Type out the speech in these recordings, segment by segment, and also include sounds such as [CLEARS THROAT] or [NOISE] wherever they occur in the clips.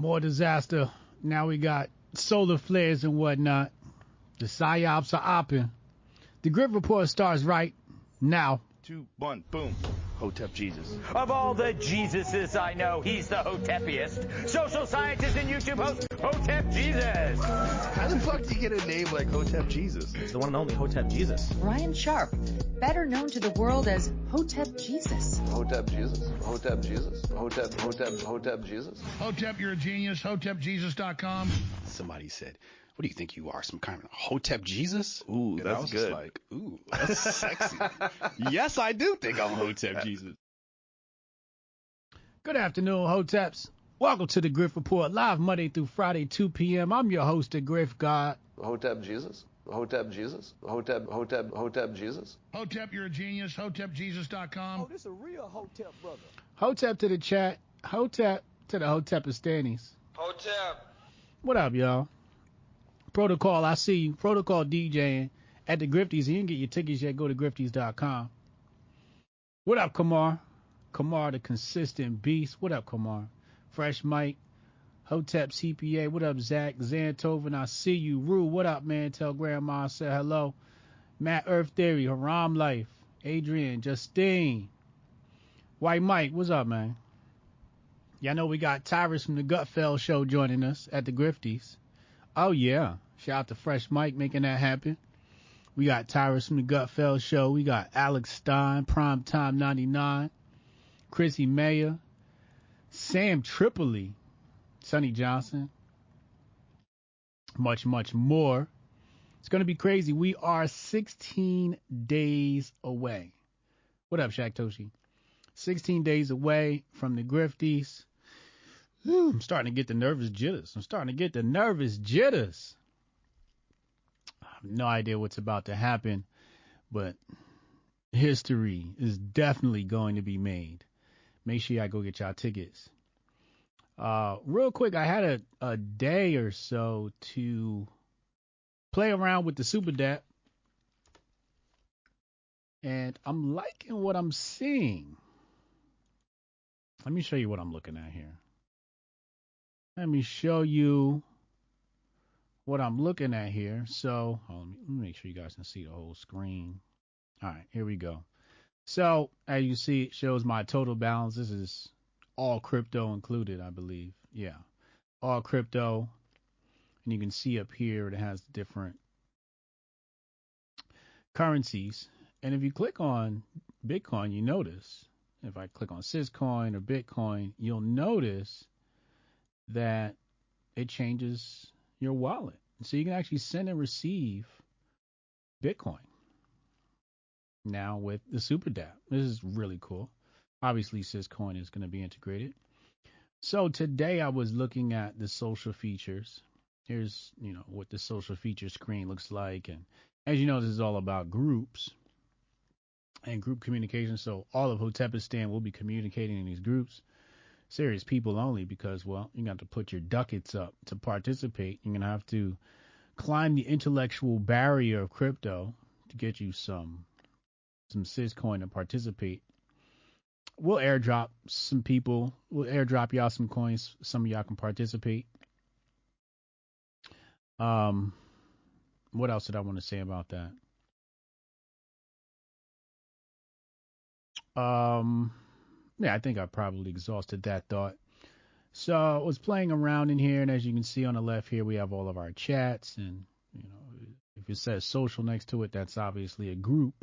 more disaster. Now we got solar flares and whatnot. The psyops are opping. The Grift Report starts right now. Two, one, boom. Hotep Jesus. Of all the Jesuses I know, he's the Hotepiest. Social scientist and YouTube host, Hotep Jesus. How the fuck do you get a name like Hotep Jesus? It's the one and only Hotep Jesus. Ryan Sharp, better known to the world as Hotep Jesus. Hotep Jesus. Hotep Jesus. Hotep, Hotep, Hotep Jesus. Hotep, you're a genius. HotepJesus.com. Somebody said, what do you think you are? Some kind of Hotep Jesus? Ooh, And I that's was just good. like, ooh, that's sexy. [LAUGHS] yes, I do think I'm Hotep [LAUGHS] Jesus. Good afternoon, Hoteps. Welcome to the Grift Report, live Monday through Friday, 2 p.m. I'm your host, the Grift God. Hotep Jesus. Hotep Jesus. Hotep, Hotep, Hotep Jesus. Hotep, you're a genius. HotepJesus.com. Oh, this is a real Hotep brother. Hotep to the chat. Hotep to the Hotepistanis. Hotep. What up, y'all? Protocol, I see you. Protocol DJing at the Grifties. You can get your tickets yet. Go to grifties.com. What up, Kamar? Kamar, the consistent beast. What up, Kamar? Fresh Mike. Hotep CPA. What up, Zach? Xantoven, I see you. Rue, what up, man? Tell Grandma I said hello. Matt Earth Theory. Haram Life. Adrian. Justine. White Mike, what's up, man? Y'all know we got Tyrus from the Gutfeld show joining us at the Grifties. Oh yeah. Shout out to Fresh Mike making that happen. We got Tyrus from the Gutfeld show. We got Alex Stein, Prime Time 99, Chrissie Mayr, Sam Tripoli, Sonnie Johnson, much, much more. It's going to be crazy. We are 16 days away. What up, Shaq Toshi? 16 days away from the Grifties. Whew, I'm starting to get the nervous jitters. I'm starting to get the nervous jitters. I have no idea what's about to happen, but history is definitely going to be made. Make sure y'all go get y'all tickets. Uh, real quick, I had a, a day or so to play around with the Super DApp, and I'm liking what I'm seeing. Let me show you what I'm looking at here. Let me show you what I'm looking at here. So let, me, let me make sure you guys can see the whole screen. All right, here we go. So as you see, it shows my total balance. This is all crypto included, I believe. Yeah, all crypto. And you can see up here it has different currencies. And if you click on Bitcoin, you notice if I click on Syscoin or Bitcoin, you'll notice that it changes your wallet. So you can actually send and receive Bitcoin now with the Super DApp. This is really cool. Obviously, Syscoin is going to be integrated. So today I was looking at the social features. Here's, you know, what the social feature screen looks like. And as you know, this is all about groups and group communication. So all of Hotepistan will be communicating in these groups. Serious people only because, well, you got to put your ducats up to participate. You're going to have to climb the intellectual barrier of crypto to get you some some Syscoin to participate. We'll airdrop some people. We'll airdrop y'all some coins. Some of y'all can participate. Um, what else did I want to say about that? Um, yeah, I think I probably exhausted that thought. So I was playing around in here, and as you can see on the left here, we have all of our chats, and you know, if it says social next to it, that's obviously a group.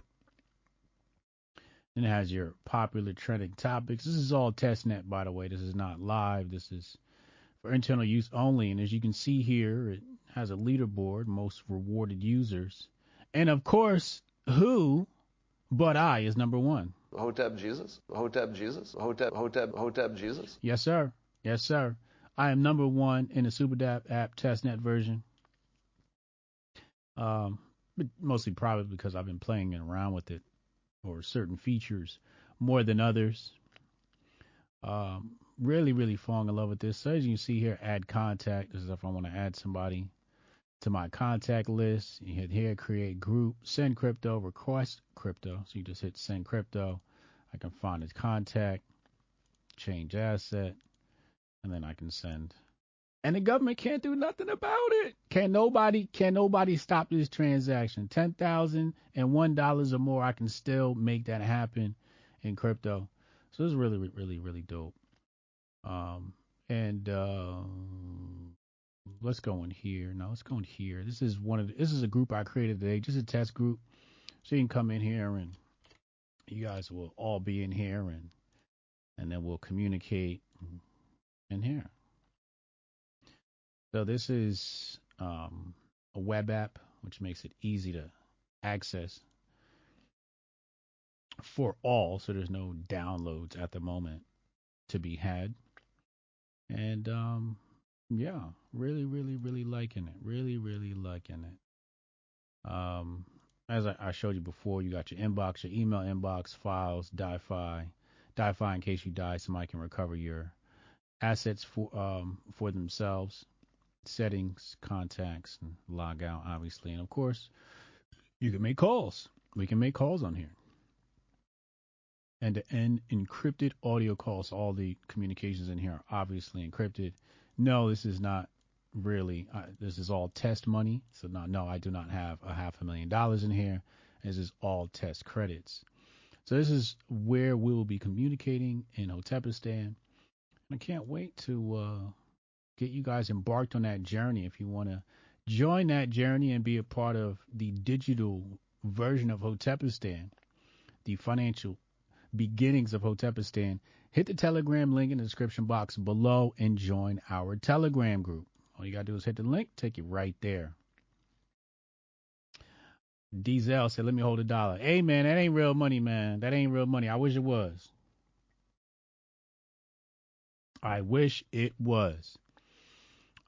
Then it has your popular trending topics. This is all testnet, by the way. This is not live. This is for internal use only. And as you can see here, it has a leaderboard, most rewarded users, and of course, who but I is number one. Hotep Jesus. Hotep Jesus. Hotep, Hotep, Hotep Jesus. Yes, sir. Yes, sir. I am number one in the SuperDApp app testnet version. Um, mostly probably because I've been playing around with it or certain features more than others. Um, really, really falling in love with this. So as you can see here, add contact. This is if I want to add somebody to my contact list. You hit here, create group, send crypto, request crypto. So you just hit send crypto. I can find his contact, change asset, and then I can send and the government can't do nothing about it. Can nobody can nobody stop this transaction? Ten thousand and one dollars or more, I can still make that happen in crypto. So is really really really dope. Um and uh, let's go in here. No, let's go in here. This is one of the, this is a group I created today, just a test group. So you can come in here and you guys will all be in here and and then we'll communicate in here. So this is um, a web app, which makes it easy to access for all. So there's no downloads at the moment to be had. And um, yeah, really, really, really liking it. Really, really liking it. Um, as I, I showed you before, you got your inbox, your email inbox, files, DiFi, DiFi in case you die, somebody can recover your assets for um, for themselves settings, contacts, and log out, obviously. And of course, you can make calls. We can make calls on here. And to end encrypted audio calls, all the communications in here are obviously encrypted. No, this is not really, uh, this is all test money. So, no, no, I do not have a half a million dollars in here. This is all test credits. So, this is where we will be communicating in Hotepistan. I can't wait to uh, get you guys embarked on that journey. If you want to join that journey and be a part of the digital version of Hotepistan, the financial beginnings of Hotepistan, hit the Telegram link in the description box below and join our Telegram group. All you got to do is hit the link, take you right there. Diesel said, let me hold a dollar. Hey, man, that ain't real money, man. That ain't real money. I wish it was. I wish it was.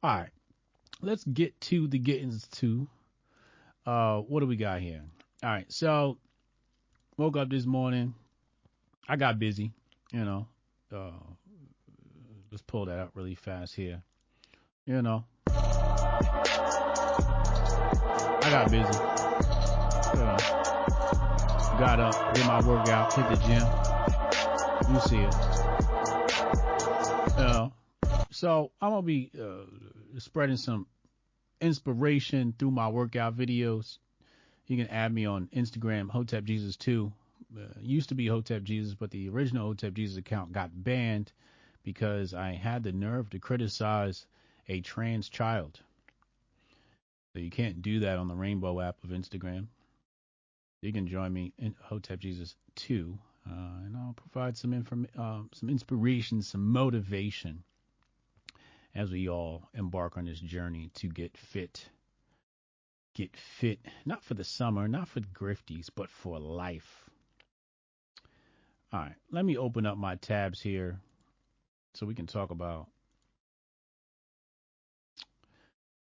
All right, let's get to the gettings to. Uh, what do we got here? All right, so woke up this morning. I got busy, you know. Uh, let's pull that up really fast here. You know, I got busy. Uh, got up, did my workout, hit the gym. You see it. You know, so I'm gonna be uh, spreading some inspiration through my workout videos. You can add me on Instagram, Hotep Jesus 2. Uh, used to be Hotep Jesus, but the original Hotep Jesus account got banned because I had the nerve to criticize a trans child. So you can't do that on the Rainbow app of Instagram. You can join me in Hotep Jesus 2, uh, and I'll provide some inform- uh, some inspiration, some motivation as we all embark on this journey to get fit. Get fit, not for the summer, not for grifties, but for life. All right, let me open up my tabs here so we can talk about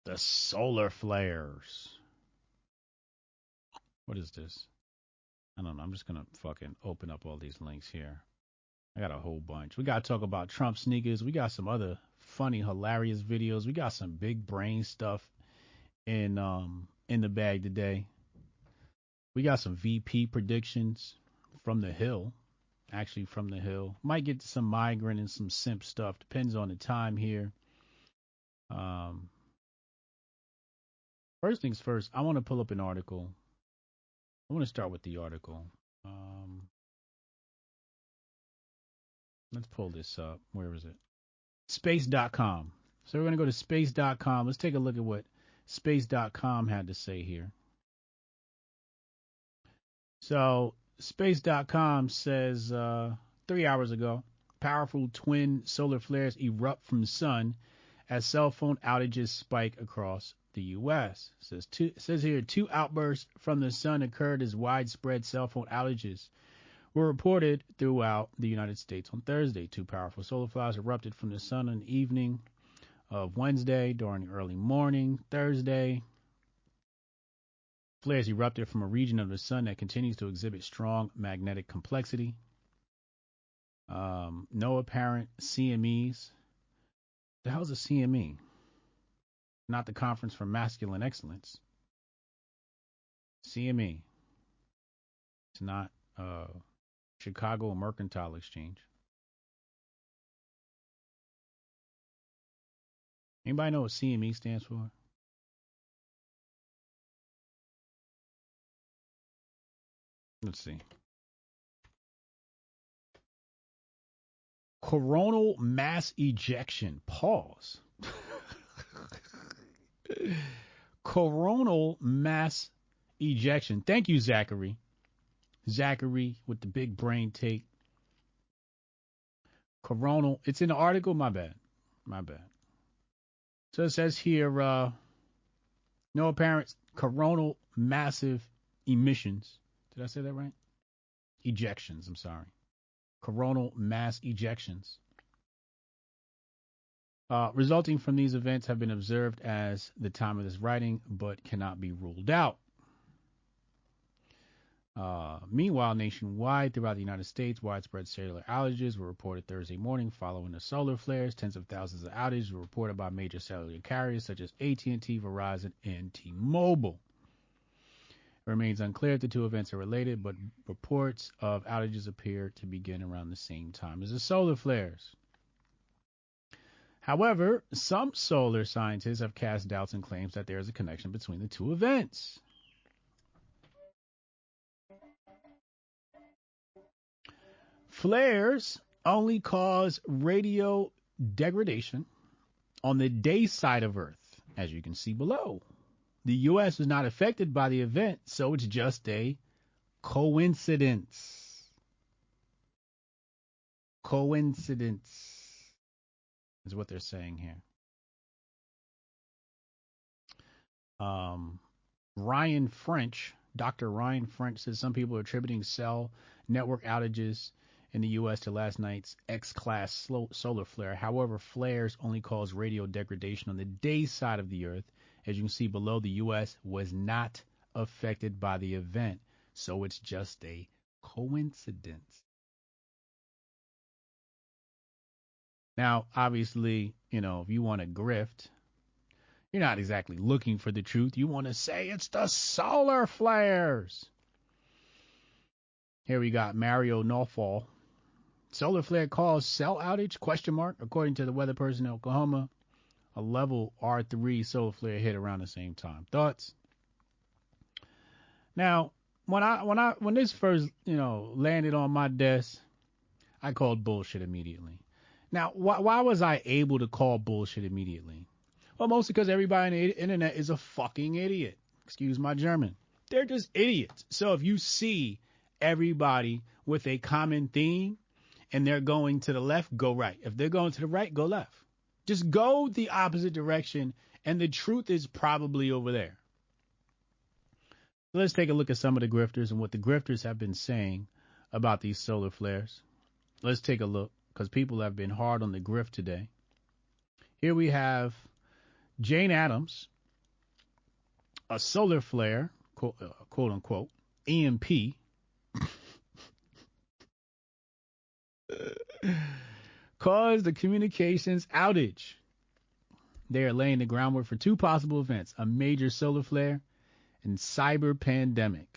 the solar flares. What is this? I don't know. I'm just going to fucking open up all these links here. I got a whole bunch. We got to talk about Trump sneakers. We got some other funny, hilarious videos. We got some big brain stuff in um in the bag today. We got some VP predictions from the Hill, actually from the Hill. Might get some migrant and some simp stuff. Depends on the time here. Um, first things first, I want to pull up an article. I want to start with the article. Um, let's pull this up. Where is it? Space.com. So we're going to go to space.com. Let's take a look at what space.com had to say here. So space.com says uh, three hours ago, powerful twin solar flares erupt from the sun as cell phone outages spike across the U.S. Says two, says here two outbursts from the sun occurred as widespread cell phone outages were reported throughout the United States on Thursday. Two powerful solar flares erupted from the sun on the evening of Wednesday during early morning Thursday. Flares erupted from a region of the sun that continues to exhibit strong magnetic complexity. Um, no apparent CMEs. The hell's a CME? Not the Conference for Masculine Excellence. CME. It's not uh, Chicago Mercantile Exchange. Anybody know what CME stands for? Let's see. Coronal mass ejection. Pause. [LAUGHS] Coronal mass ejection. Thank you, Zachary. Zachary with the big brain take. Coronal. It's in the article. My bad. My bad. So it says here, uh, no apparent coronal massive emissions. Did I say that right? Ejections. I'm sorry. Coronal mass ejections. Uh, resulting from these events have been observed as the time of this writing, but cannot be ruled out. Uh, meanwhile, nationwide throughout the United States, widespread cellular outages were reported Thursday morning following the solar flares. Tens of thousands of outages were reported by major cellular carriers such as AT&T, Verizon, and T-Mobile. It remains unclear if the two events are related, but reports of outages appear to begin around the same time as the solar flares. However, some solar scientists have cast doubts and claims that there is a connection between the two events. Flares only cause radio degradation on the day side of Earth, as you can see below. The U.S. was not affected by the event, so it's just a coincidence. Coincidence is what they're saying here. Um, Ryan French, Dr. Ryan French says some people are attributing cell network outages in the U.S. to last night's X-class solar flare. However, flares only cause radio degradation on the day side of the Earth. As you can see below, the U.S. was not affected by the event, so it's just a coincidence. Now, obviously, you know, if you want to grift, you're not exactly looking for the truth. You want to say it's the solar flares. Here we got Mario Nawfal. Solar flare caused cell outage? Question mark. According to the weather person in Oklahoma, a level R3 solar flare hit around the same time. Thoughts? Now, when I when I when this first you know landed on my desk, I called bullshit immediately. Now, why, why was I able to call bullshit immediately? Well, mostly because everybody on the internet is a fucking idiot. Excuse my German. They're just idiots. So if you see everybody with a common theme and they're going to the left, go right. If they're going to the right, go left. Just go the opposite direction, and the truth is probably over there. Let's take a look at some of the grifters and what the grifters have been saying about these solar flares. Let's take a look because people have been hard on the grift today. Here we have Jane Addams, a solar flare, quote, uh, quote unquote, EMP, [LAUGHS] caused the communications outage. They are laying the groundwork for two possible events a major solar flare and cyber pandemic.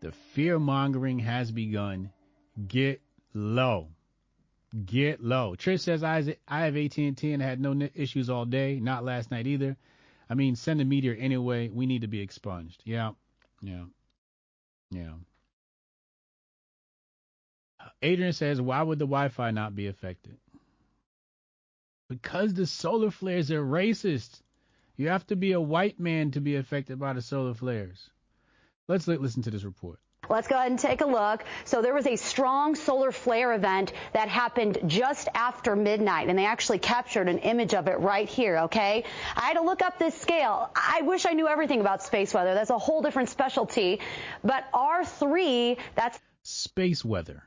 The fear mongering has begun. Get low. Get low. Trish says I have AT&T and had no issues all day. Not last night either. I mean, send a meteor anyway. We need to be expunged. Yeah, yeah, yeah. Adrian says, why would the Wi-Fi not be affected? Because the solar flares are racist. You have to be a white man to be affected by the solar flares. Let's listen to this report. Let's go ahead and take a look. So there was a strong solar flare event that happened just after midnight, and they actually captured an image of it right here, okay? I had to look up this scale. I wish I knew everything about space weather. That's a whole different specialty. But R3, that's space weather.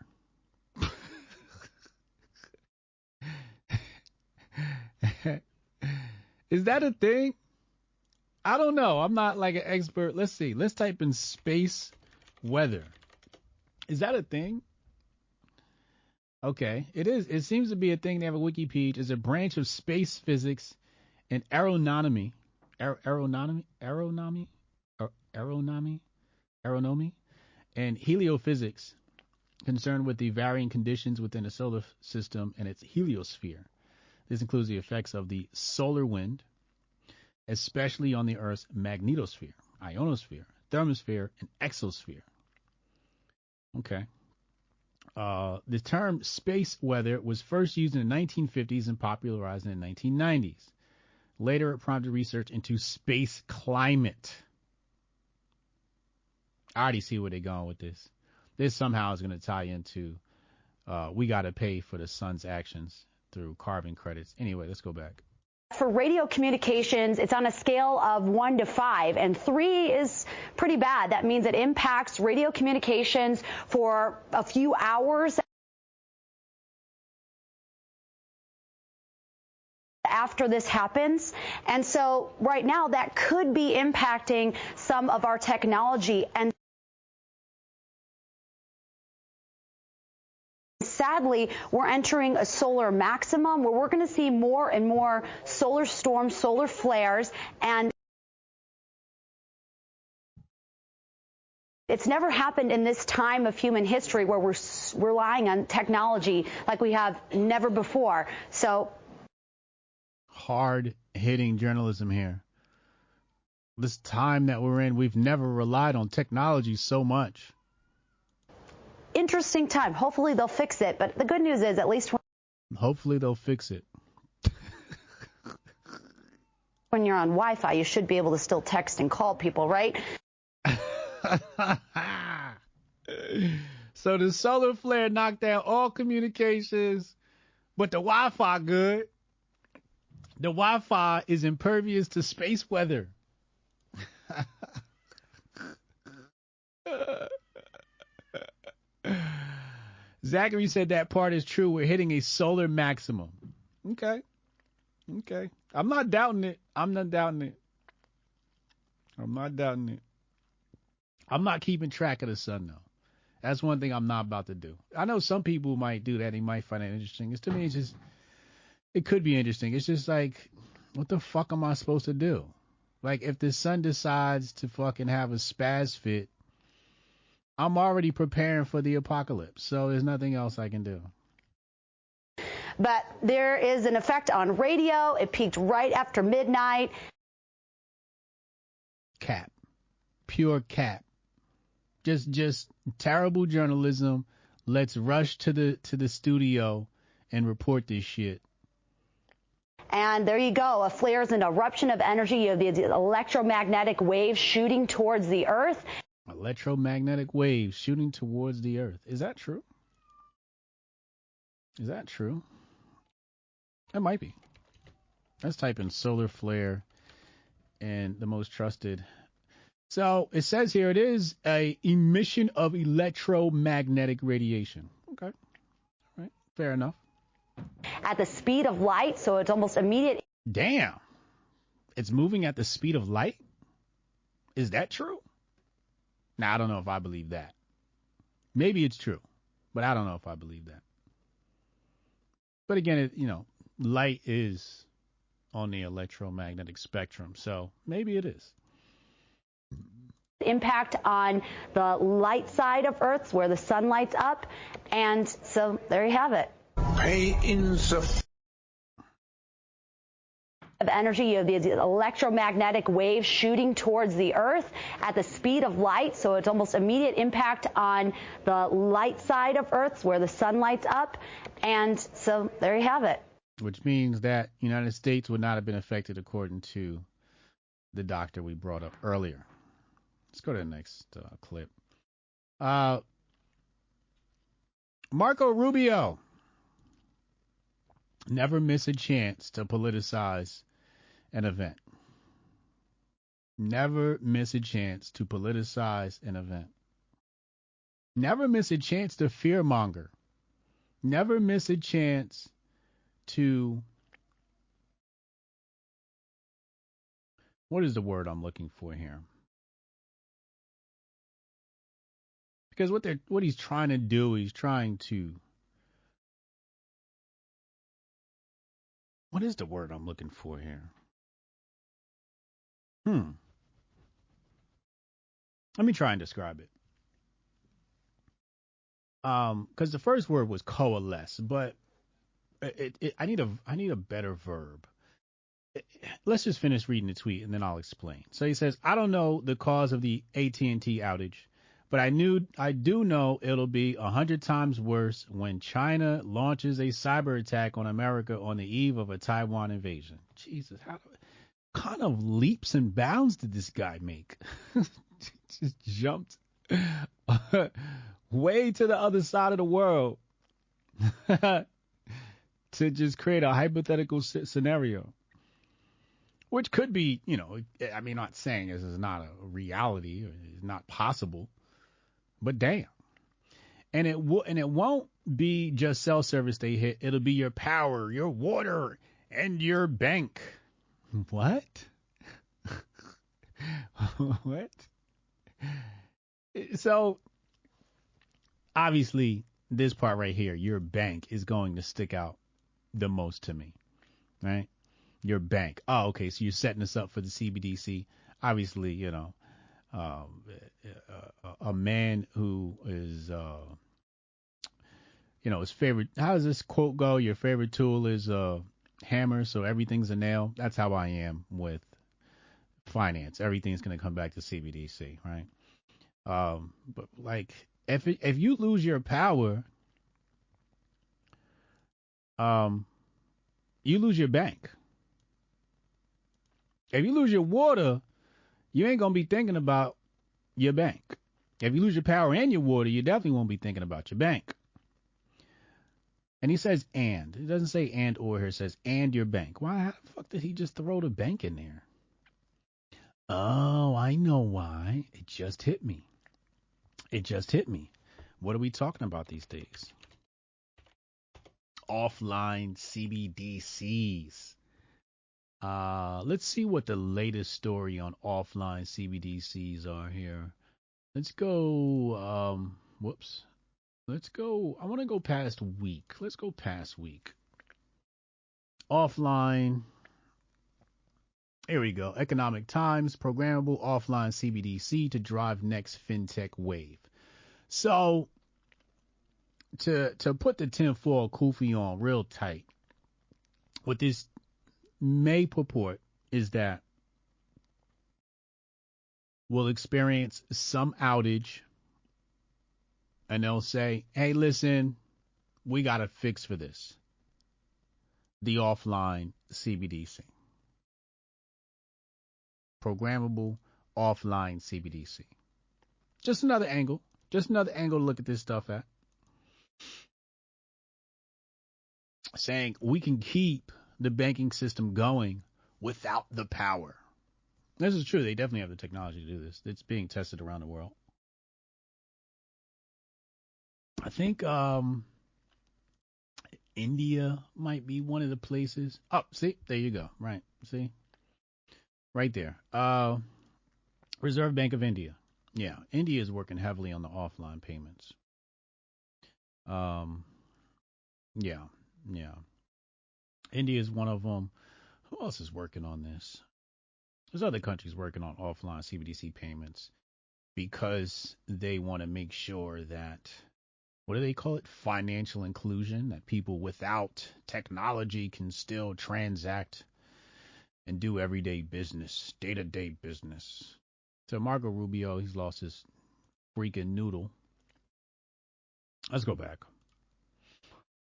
[LAUGHS] Is that a thing? I don't know. I'm not like an expert. Let's see. Let's type in space weather. Is that a thing? Okay, it is. It seems to be a thing. They have a wiki page. It's a branch of space physics and aeronomy. Aer- aeronomy, aeronomy, uh, aeronomy, aeronomy, and heliophysics, concerned with the varying conditions within the solar system and its heliosphere. This includes the effects of the solar wind, especially on the Earth's magnetosphere, ionosphere, thermosphere, and exosphere. Okay. Uh, the term space weather was first used in the 1950s and popularized in the 1990s. Later, it prompted research into space climate. I already see where they're going with this. This somehow is going to tie into uh, we got to pay for the sun's actions through carbon credits. Anyway, let's go back. For radio communications, it's on a scale of one to five, and three is pretty bad. That means it impacts radio communications for a few hours. after this happens. And so right now that could be impacting some of our technology and sadly, we're entering a solar maximum where we're going to see more and more solar storms, solar flares, and It's never happened in this time of human history where we're relying on technology like we have never before. So, hard hitting journalism here. This time that we're in, we've never relied on technology so much interesting time. Hopefully they'll fix it. But the good news is, at least hopefully they'll fix it. [LAUGHS] when you're on Wi-Fi, you should be able to still text and call people, right? [LAUGHS] so the solar flare knocked down all communications, but the Wi-Fi good. The Wi-Fi is impervious to space weather. [LAUGHS] Zachary said that part is true. We're hitting a solar maximum. Okay. Okay. I'm not doubting it. I'm not doubting it. I'm not doubting it. I'm not keeping track of the sun though. That's one thing I'm not about to do. I know some people might do that. They might find it interesting. It's to me, it's just, it could be interesting. It's just like, what the fuck am I supposed to do? Like, if the sun decides to fucking have a spaz fit I'm already preparing for the apocalypse, so there's nothing else I can do. But there is an effect on radio. It peaked right after midnight. Cap. Pure cap. Just just terrible journalism. Let's rush to the to the studio and report this shit. And there you go. A flare is an eruption of energy. You have the electromagnetic waves shooting towards the Earth electromagnetic waves shooting towards the earth. Is that true? Is that true? It might be. Let's type in solar flare and the most trusted. So it says here it is a emission of electromagnetic radiation. Okay. All right. Fair enough. At the speed of light, so it's almost immediate. Damn. It's moving at the speed of light? Is that true? Now, I don't know if I believe that. Maybe it's true, but I don't know if I believe that. But again, it, you know, light is on the electromagnetic spectrum, so maybe it is. Impact on the light side of Earth, where the sun lights up, and so there you have it. Pay insufficient of energy. You have these electromagnetic waves shooting towards the Earth at the speed of light, so it's almost immediate impact on the light side of Earth where the sun lights up. And so there you have it. Which means that United States would not have been affected according to the doctor we brought up earlier. Let's go to the next uh, clip. Uh, Marco Rubio never miss a chance to politicize an event. Never miss a chance to politicize an event. Never miss a chance to fearmonger. Never miss a chance to. What is the word I'm looking for here? Because what they're what he's trying to do, he's trying to what is the word I'm looking for here? Hmm. Let me try and describe it. Um, because the first word was coalesce, but it, it, I need a I need a better verb. Let's just finish reading the tweet and then I'll explain. So he says, I don't know the cause of the AT&T outage, but I knew I do know it'll be a hundred times worse when China launches a cyber attack on America on the eve of a Taiwan invasion. Jesus, how kind of leaps and bounds did this guy make? [LAUGHS] just jumped [LAUGHS] way to the other side of the world [LAUGHS] to just create a hypothetical scenario, which could be, you know, I mean, not saying this is not a reality, or it's not possible, but damn. And it will, and it won't be just cell service they hit. It'll be your power, your water, and your bank. What? [LAUGHS] what? So obviously this part right here, your bank is going to stick out the most to me, right? Your bank. Oh, okay. So you're setting us up for the CBDC. Obviously, you know, um, a, man who is, uh, you know, his favorite. How does this quote go? Your favorite tool is a hammer, so everything's a nail. That's how I am with finance. Everything's going to come back to CBDC, right? Um, but like, if if you lose your power, um, you lose your bank. If you lose your water, you ain't gonna be thinking about your bank. If you lose your power and your water, you definitely won't be thinking about your bank. And he says and. It doesn't say and or here. It says and your bank. Why how the fuck did he just throw the bank in there? Oh, I know why. It just hit me. It just hit me. What are we talking about these days? Offline CBDCs. Uh, let's see what the latest story on offline CBDCs are here. Let's go. Um, whoops. Let's go. I want to go past week. Let's go past week. Offline. Here we go. Economic Times, programmable offline CBDC to drive next fintech wave. So to to put the tinfoil kufi on real tight, what this may purport is that we'll experience some outage and they'll say, hey, listen, we got a fix for this. The offline CBDC. Programmable offline CBDC. Just another angle. Just another angle to look at this stuff at. Saying we can keep the banking system going without the power. This is true. They definitely have the technology to do this. It's being tested around the world. I think um, India might be one of the places. Oh, see, there you go. Right, see, right there. Uh, Reserve Bank of India. Yeah, India is working heavily on the offline payments. Um, yeah, yeah. India is one of them. Who else is working on this? There's other countries working on offline CBDC payments because they want to make sure that what do they call it? Financial inclusion that people without technology can still transact and do everyday business, day to day business. So Marco Rubio, he's lost his freaking noodle. Let's go back.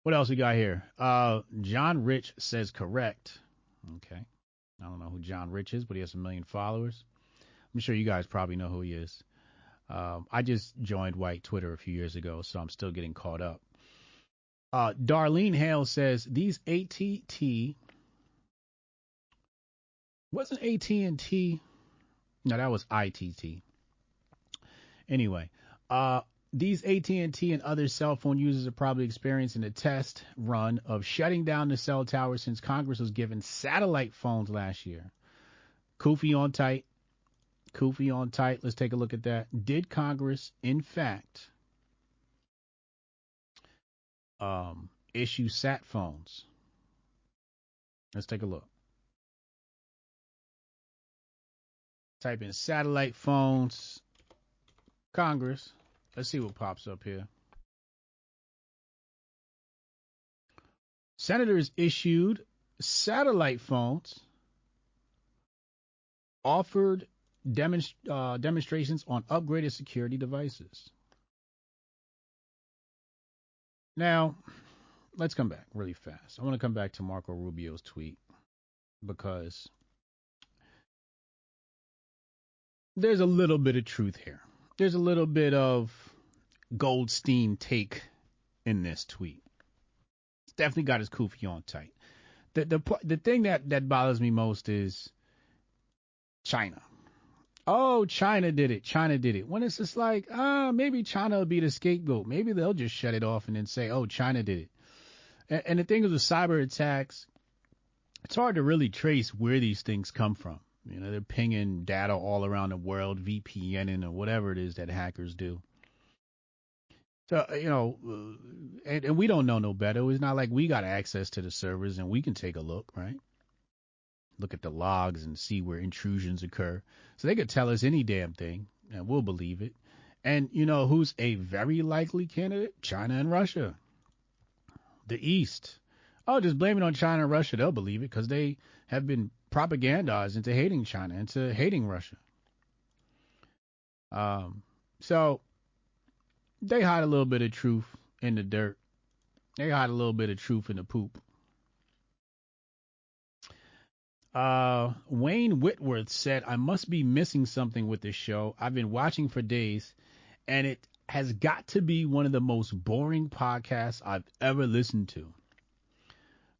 What else we got here? Uh, John Rich says correct. Okay. I don't know who John Rich is, but he has a million followers. I'm sure you guys probably know who he is. Um, I just joined White Twitter a few years ago, so I'm still getting caught up. Uh, Darlene Hale says these ATT wasn't AT&T no, that was ITT. Anyway, uh, these AT&T and other cell phone users are probably experiencing a test run of shutting down the cell towers since Congress was given satellite phones last year. Kufi on tight. Kufi on tight. Let's take a look at that. Did Congress, in fact, um, issue sat phones? Let's take a look. Type in satellite phones, Congress. Let's see what pops up here. Senators issued satellite phones, offered demonst- uh, demonstrations on upgraded security devices. Now, let's come back really fast. I want to come back to Marco Rubio's tweet because there's a little bit of truth here. There's a little bit of Goldstein take in this tweet. He's definitely got his kufi on tight. The the the thing that that bothers me most is China. Oh, China did it. China did it. When it's just like, ah, maybe China will be the scapegoat. Maybe they'll just shut it off and then say, oh, China did it. And, and the thing is with cyber attacks, it's hard to really trace where these things come from. You know, they're pinging data all around the world, VPNing or whatever it is that hackers do. So, you know, uh, and, and we don't know no better. It's not like we got access to the servers and we can take a look, right? Look at the logs and see where intrusions occur. So they could tell us any damn thing and we'll believe it. And you know who's a very likely candidate? China and Russia. The East. Oh, just blame it on China and Russia. They'll believe it because they have been propagandized into hating China, into hating Russia. Um, so they hide a little bit of truth in the dirt. They hide a little bit of truth in the poop. Uh, Wayne Whitworth said, I must be missing something with this show. I've been watching for days, and it has got to be one of the most boring podcasts I've ever listened to.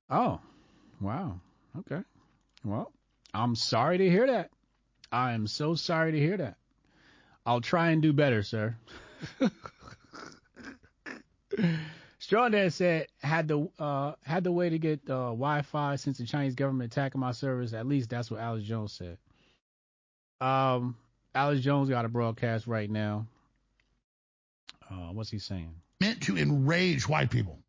Oh, wow. Okay. Well, I'm sorry to hear that. I am so sorry to hear that. I'll try and do better, sir. [LAUGHS] Strawdan said had the uh, had the way to get uh, Wi-Fi since the Chinese government attacking my service. At least that's what Alex Jones said. Um, Alex Jones got a broadcast right now. Uh, what's he saying? Meant to enrage white people.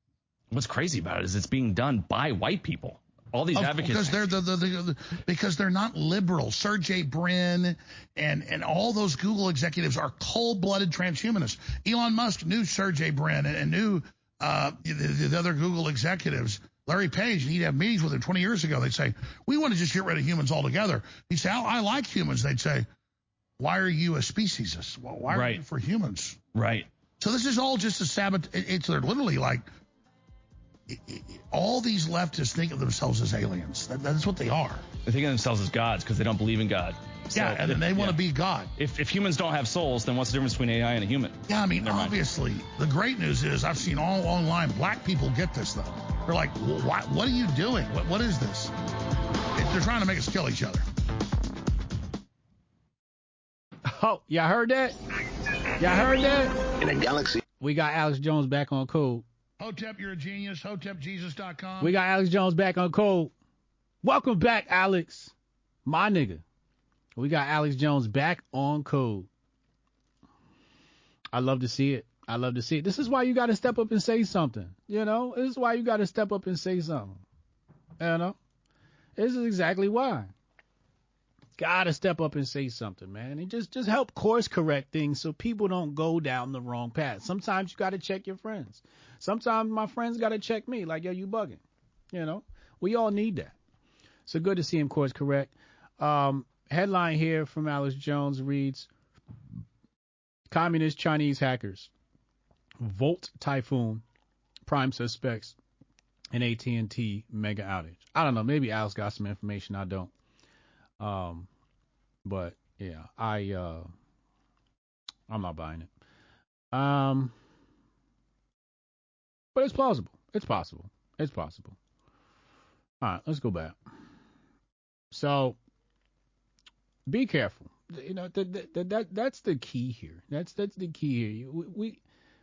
What's crazy about it is it's being done by white people. All these advocates because they're the, the, the, the, because they're not liberal. Sergey Brin and and all those Google executives are cold-blooded transhumanists. Elon Musk knew Sergey Brin and, and knew uh, the, the other Google executives. Larry Page, and he'd have meetings with him 20 years ago. They'd say, "We want to just get rid of humans altogether." He'd say, "I, I like humans." They'd say, "Why are you a speciesist? Why are Right. you for humans?" right. So this is all just a sabot. it- It's they're literally like it- it- all these leftists think of themselves as aliens. That, that's what they are. They think of themselves as gods because they don't believe in God. So, yeah, and then they want to yeah. be God. If, if humans don't have souls, then what's the difference between AI and a human? Yeah, I mean, Never mind. obviously, the great news is I've seen all online. Black people get this though. They're like, what? What are you doing? What? What is this? They're trying to make us kill each other. Oh, y'all heard that? Y'all heard that? In a galaxy. We got Alex Jones back on code. Hotep, you're a genius. HotepJesus.com. We got Alex Jones back on code. Welcome back, Alex. My nigga. We got Alex Jones back on code. I love to see it. I love to see it. This is why you got to step up and say something. You know, this is why you got to step up and say something. You know, this is exactly why. Gotta step up and say something, man, and just just help course correct things so people don't go down the wrong path. Sometimes you got to check your friends. Sometimes my friends got to check me, like yo, you bugging. You know, we all need that. So good to see him course correct. Um, headline here from Alex Jones reads: Communist Chinese hackers Volt Typhoon prime suspects in AT&T mega outage. I don't know. Maybe Alex got some information I don't. Um, but yeah, I uh, I'm not buying it. Um, but it's plausible. It's possible. It's possible. All right, let's go back. So be careful. You know that that, that that's the key here. That's that's the key here. We we,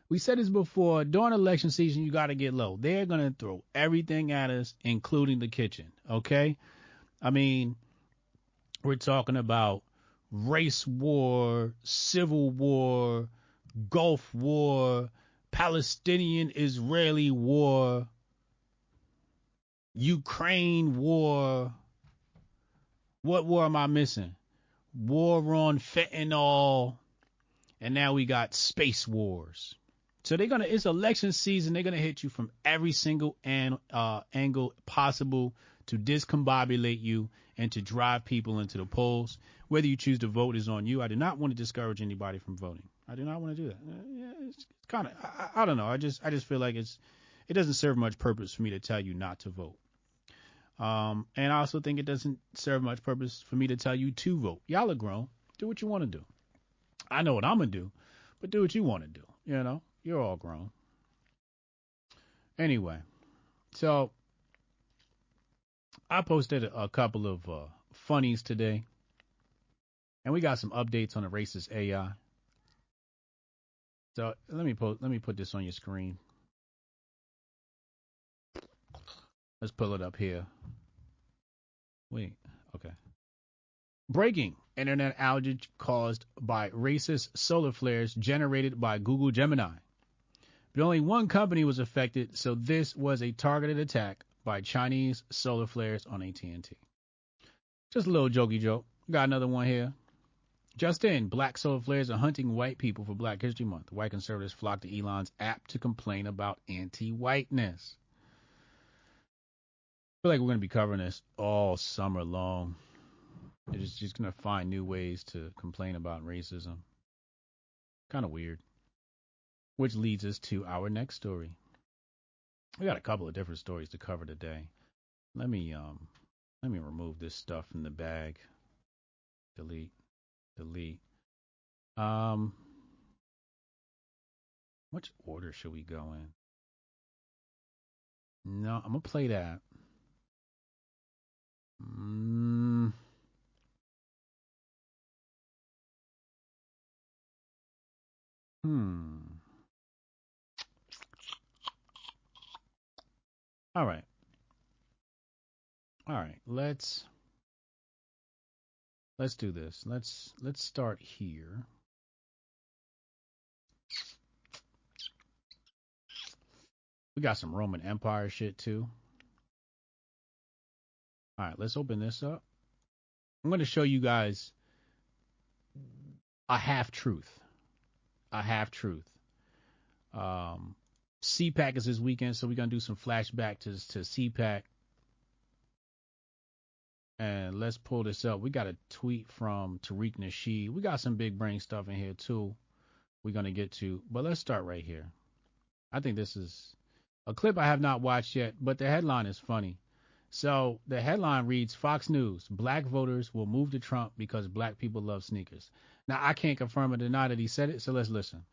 we said this before. During election season, you got to get low. They're gonna throw everything at us, including the kitchen. Okay, I mean, we're talking about race war, civil war, Gulf war, Palestinian Israeli war, Ukraine war. What war am I missing? War on fentanyl, and now we got space wars. So they're gonna. It's election season. They're gonna hit you from every single an, uh, angle possible to discombobulate you and to drive people into the polls. Whether you choose to vote is on you. I do not want to discourage anybody from voting. I do not want to do that. Uh, it's kind of. I, I don't know. I just. I just feel like it's. It doesn't serve much purpose for me to tell you not to vote. Um, and I also think it doesn't serve much purpose for me to tell you to vote. Y'all are grown. Do what you want to do. I know what I'm gonna do, but do what you want to do. You know, you're all grown. Anyway, so I posted a couple of uh, funnies today, and we got some updates on the racist AI. So let me put let me put this on your screen. Let's pull it up here. Wait, okay. Breaking internet outage caused by racist solar flares generated by Google Gemini. But only one company was affected, so this was a targeted attack by Chinese solar flares on AT&T. Just a little jokey joke. Got another one here. Just in, black solar flares are hunting white people for Black History Month. White conservatives flocked to Elon's app to complain about anti-whiteness. Feel like we're going to be covering this all summer long. Just, just going to find new ways to complain about racism. Kind of weird. Which leads us to our next story. We got a couple of different stories to cover today. Let me um let me remove this stuff from the bag. Delete. Delete. Um which order should we go in? No, I'm gonna play that. Mm. Hmm. All right. All right. Let's let's do this. Let's let's start here. We got some Roman Empire shit too. All right, let's open this up. I'm going to show you guys a half truth. A half truth. Um, CPAC is this weekend, so we're gonna do some flashback to to CPAC. And let's pull this up. We got a tweet from Tariq Nasheed. We got some big brain stuff in here too. We're gonna get to, but let's start right here. I think this is a clip I have not watched yet, but the headline is funny. So the headline reads Fox News, black voters will move to Trump because black people love sneakers. Now I can't confirm or deny that he said it, so let's listen.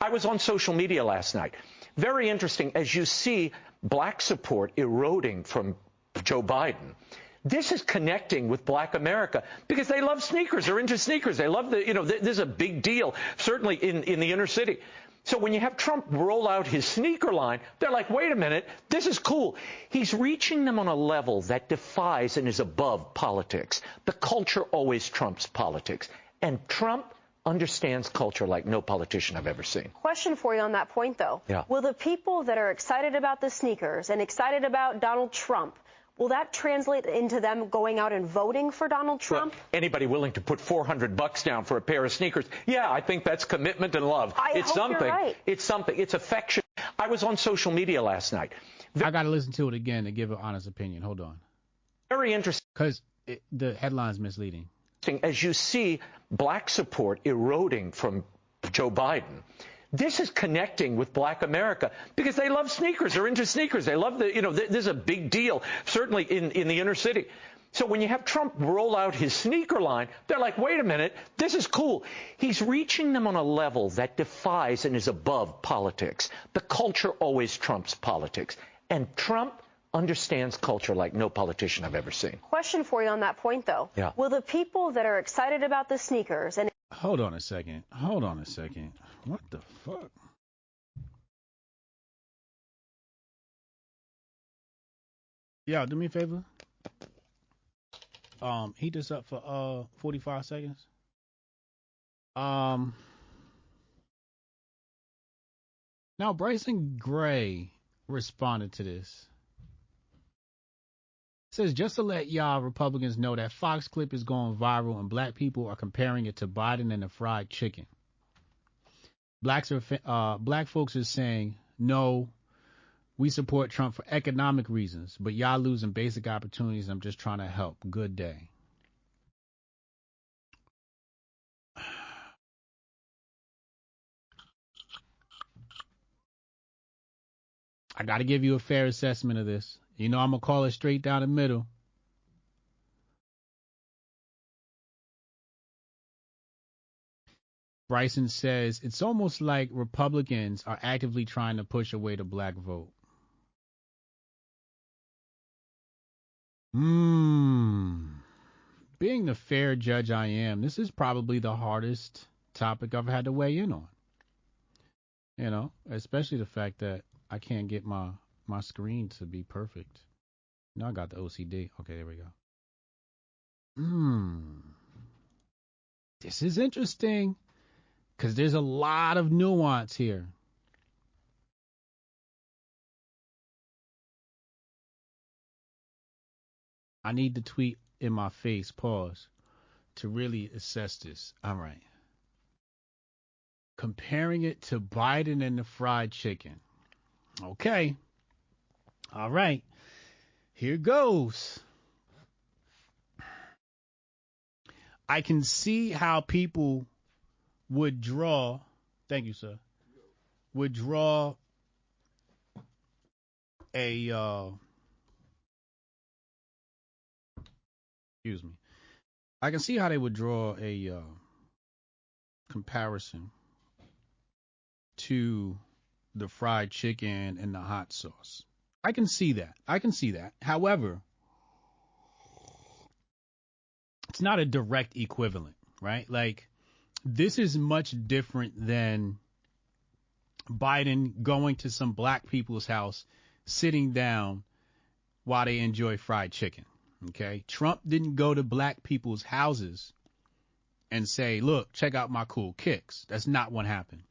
I was on social media last night. Very interesting as you see black support eroding from Joe Biden. This is connecting with black America because they love sneakers. They're into sneakers. They love the, you know, this is a big deal, certainly in, in the inner city. So when you have Trump roll out his sneaker line, they're like, wait a minute, this is cool. He's reaching them on a level that defies and is above politics. The culture always trumps politics. And Trump understands culture like no politician I've ever seen. Question for you on that point, though. Yeah. Will the people that are excited about the sneakers and excited about Donald Trump, will that translate into them going out and voting for Donald Trump? Well, anybody willing to put 400 bucks down for a pair of sneakers? Yeah, I think that's commitment and love. I it's hope something. you're right. It's something. It's affection. I was on social media last night. I got to listen to it again to give an honest opinion. Hold on. Very interesting. Because the headline's misleading. As you see black support eroding from Joe Biden. This is connecting with black America because they love sneakers. They're into sneakers. They love the, you know, this is a big deal, certainly in, in the inner city. So when you have Trump roll out his sneaker line, they're like, wait a minute, this is cool. He's reaching them on a level that defies and is above politics. The culture always trumps politics. And Trump understands culture like no politician I've ever seen. Question for you on that point, though. Yeah. Will the people that are excited about the sneakers and Hold on a second. Hold on a second. What the fuck? Yeah, do me a favor. Um, heat this up for uh 45 seconds. Um. Now Bryson Gray responded to this. Says just to let y'all Republicans know that Fox clip is going viral and black people are comparing it to Biden and the fried chicken. blacks are uh, black folks are saying no. We support Trump for economic reasons, but y'all losing basic opportunities. I'm just trying to help. Good day. [SIGHS] I got to give you a fair assessment of this. You know, I'm to call it straight down the middle. Bryson says it's almost like Republicans are actively trying to push away the black vote. Hmm. Being the fair judge I am, this is probably the hardest topic I've had to weigh in on. You know, especially the fact that I can't get my my screen to be perfect. No, I got the OCD. Okay, there we go. Hmm. This is interesting because there's a lot of nuance here. I need to tweet in my face, pause, to really assess this. All right. Comparing it to Biden and the fried chicken. Okay. All right. Here goes. I can see how people would draw, thank you, sir, would draw a, uh, excuse me. I can see how they would draw a uh, comparison to the fried chicken and the hot sauce. I can see that. I can see that. However, it's not a direct equivalent, right? Like, this is much different than Biden going to some black people's house, sitting down while they enjoy fried chicken. Okay. Trump didn't go to black people's houses and say, look, check out my cool kicks. That's not what happened.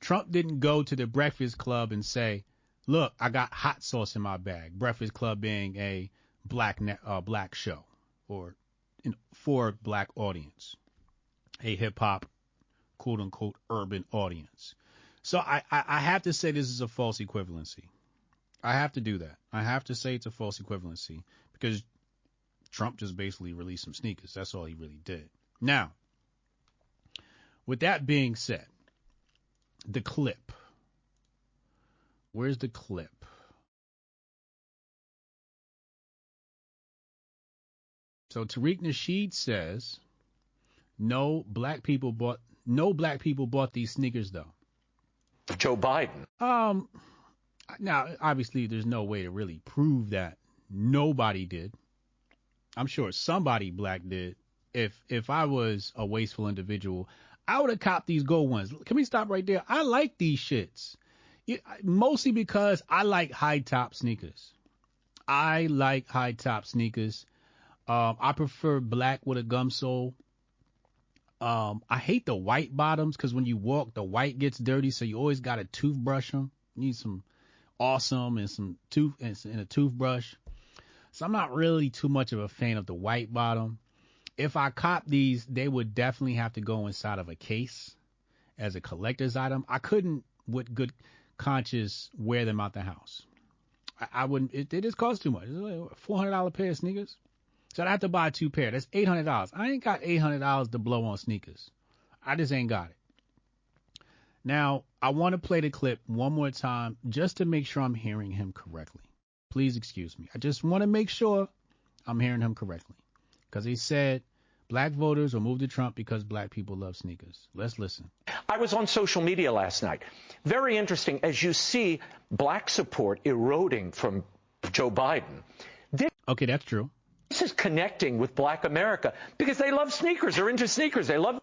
Trump didn't go to the Breakfast Club and say, "Look, I got hot sauce in my bag." Breakfast Club being a black uh, black show or in, for black audience, a hip hop quote unquote urban audience. So I, I, I have to say this is a false equivalency. I have to do that. I have to say it's a false equivalency because Trump just basically released some sneakers. That's all he really did. Now, with that being said, the clip. Where's the clip? So Tariq Nasheed says, no black people bought no black people bought these sneakers though. Joe Biden. Um now obviously there's no way to really prove that nobody did. I'm sure somebody black did. If if I was a wasteful individual, I would have copped these gold ones. Can we stop right there? I like these shits. Mostly because I like high top sneakers. I like high top sneakers. Um, I prefer black with a gum sole. Um, I hate the white bottoms because when you walk, the white gets dirty, so you always got to toothbrush them. You need some awesome and some tooth and, and a toothbrush. So I'm not really too much of a fan of the white bottom if I cop these, they would definitely have to go inside of a case as a collector's item. I couldn't, with good conscience, wear them out the house. I, I wouldn't. It, they just cost too much. It's like four hundred dollar pair of sneakers. So I have to buy two pair. That's eight hundred dollars. I ain't got eight hundred dollars to blow on sneakers. I just ain't got it. Now I want to play the clip one more time just to make sure I'm hearing him correctly. Please excuse me. I just want to make sure I'm hearing him correctly because he said black voters will move to Trump because black people love sneakers. Let's listen. I was on social media last night. Very interesting as you see black support eroding from Joe Biden. This, okay, that's true. This is connecting with black America because they love sneakers. They're into sneakers. They love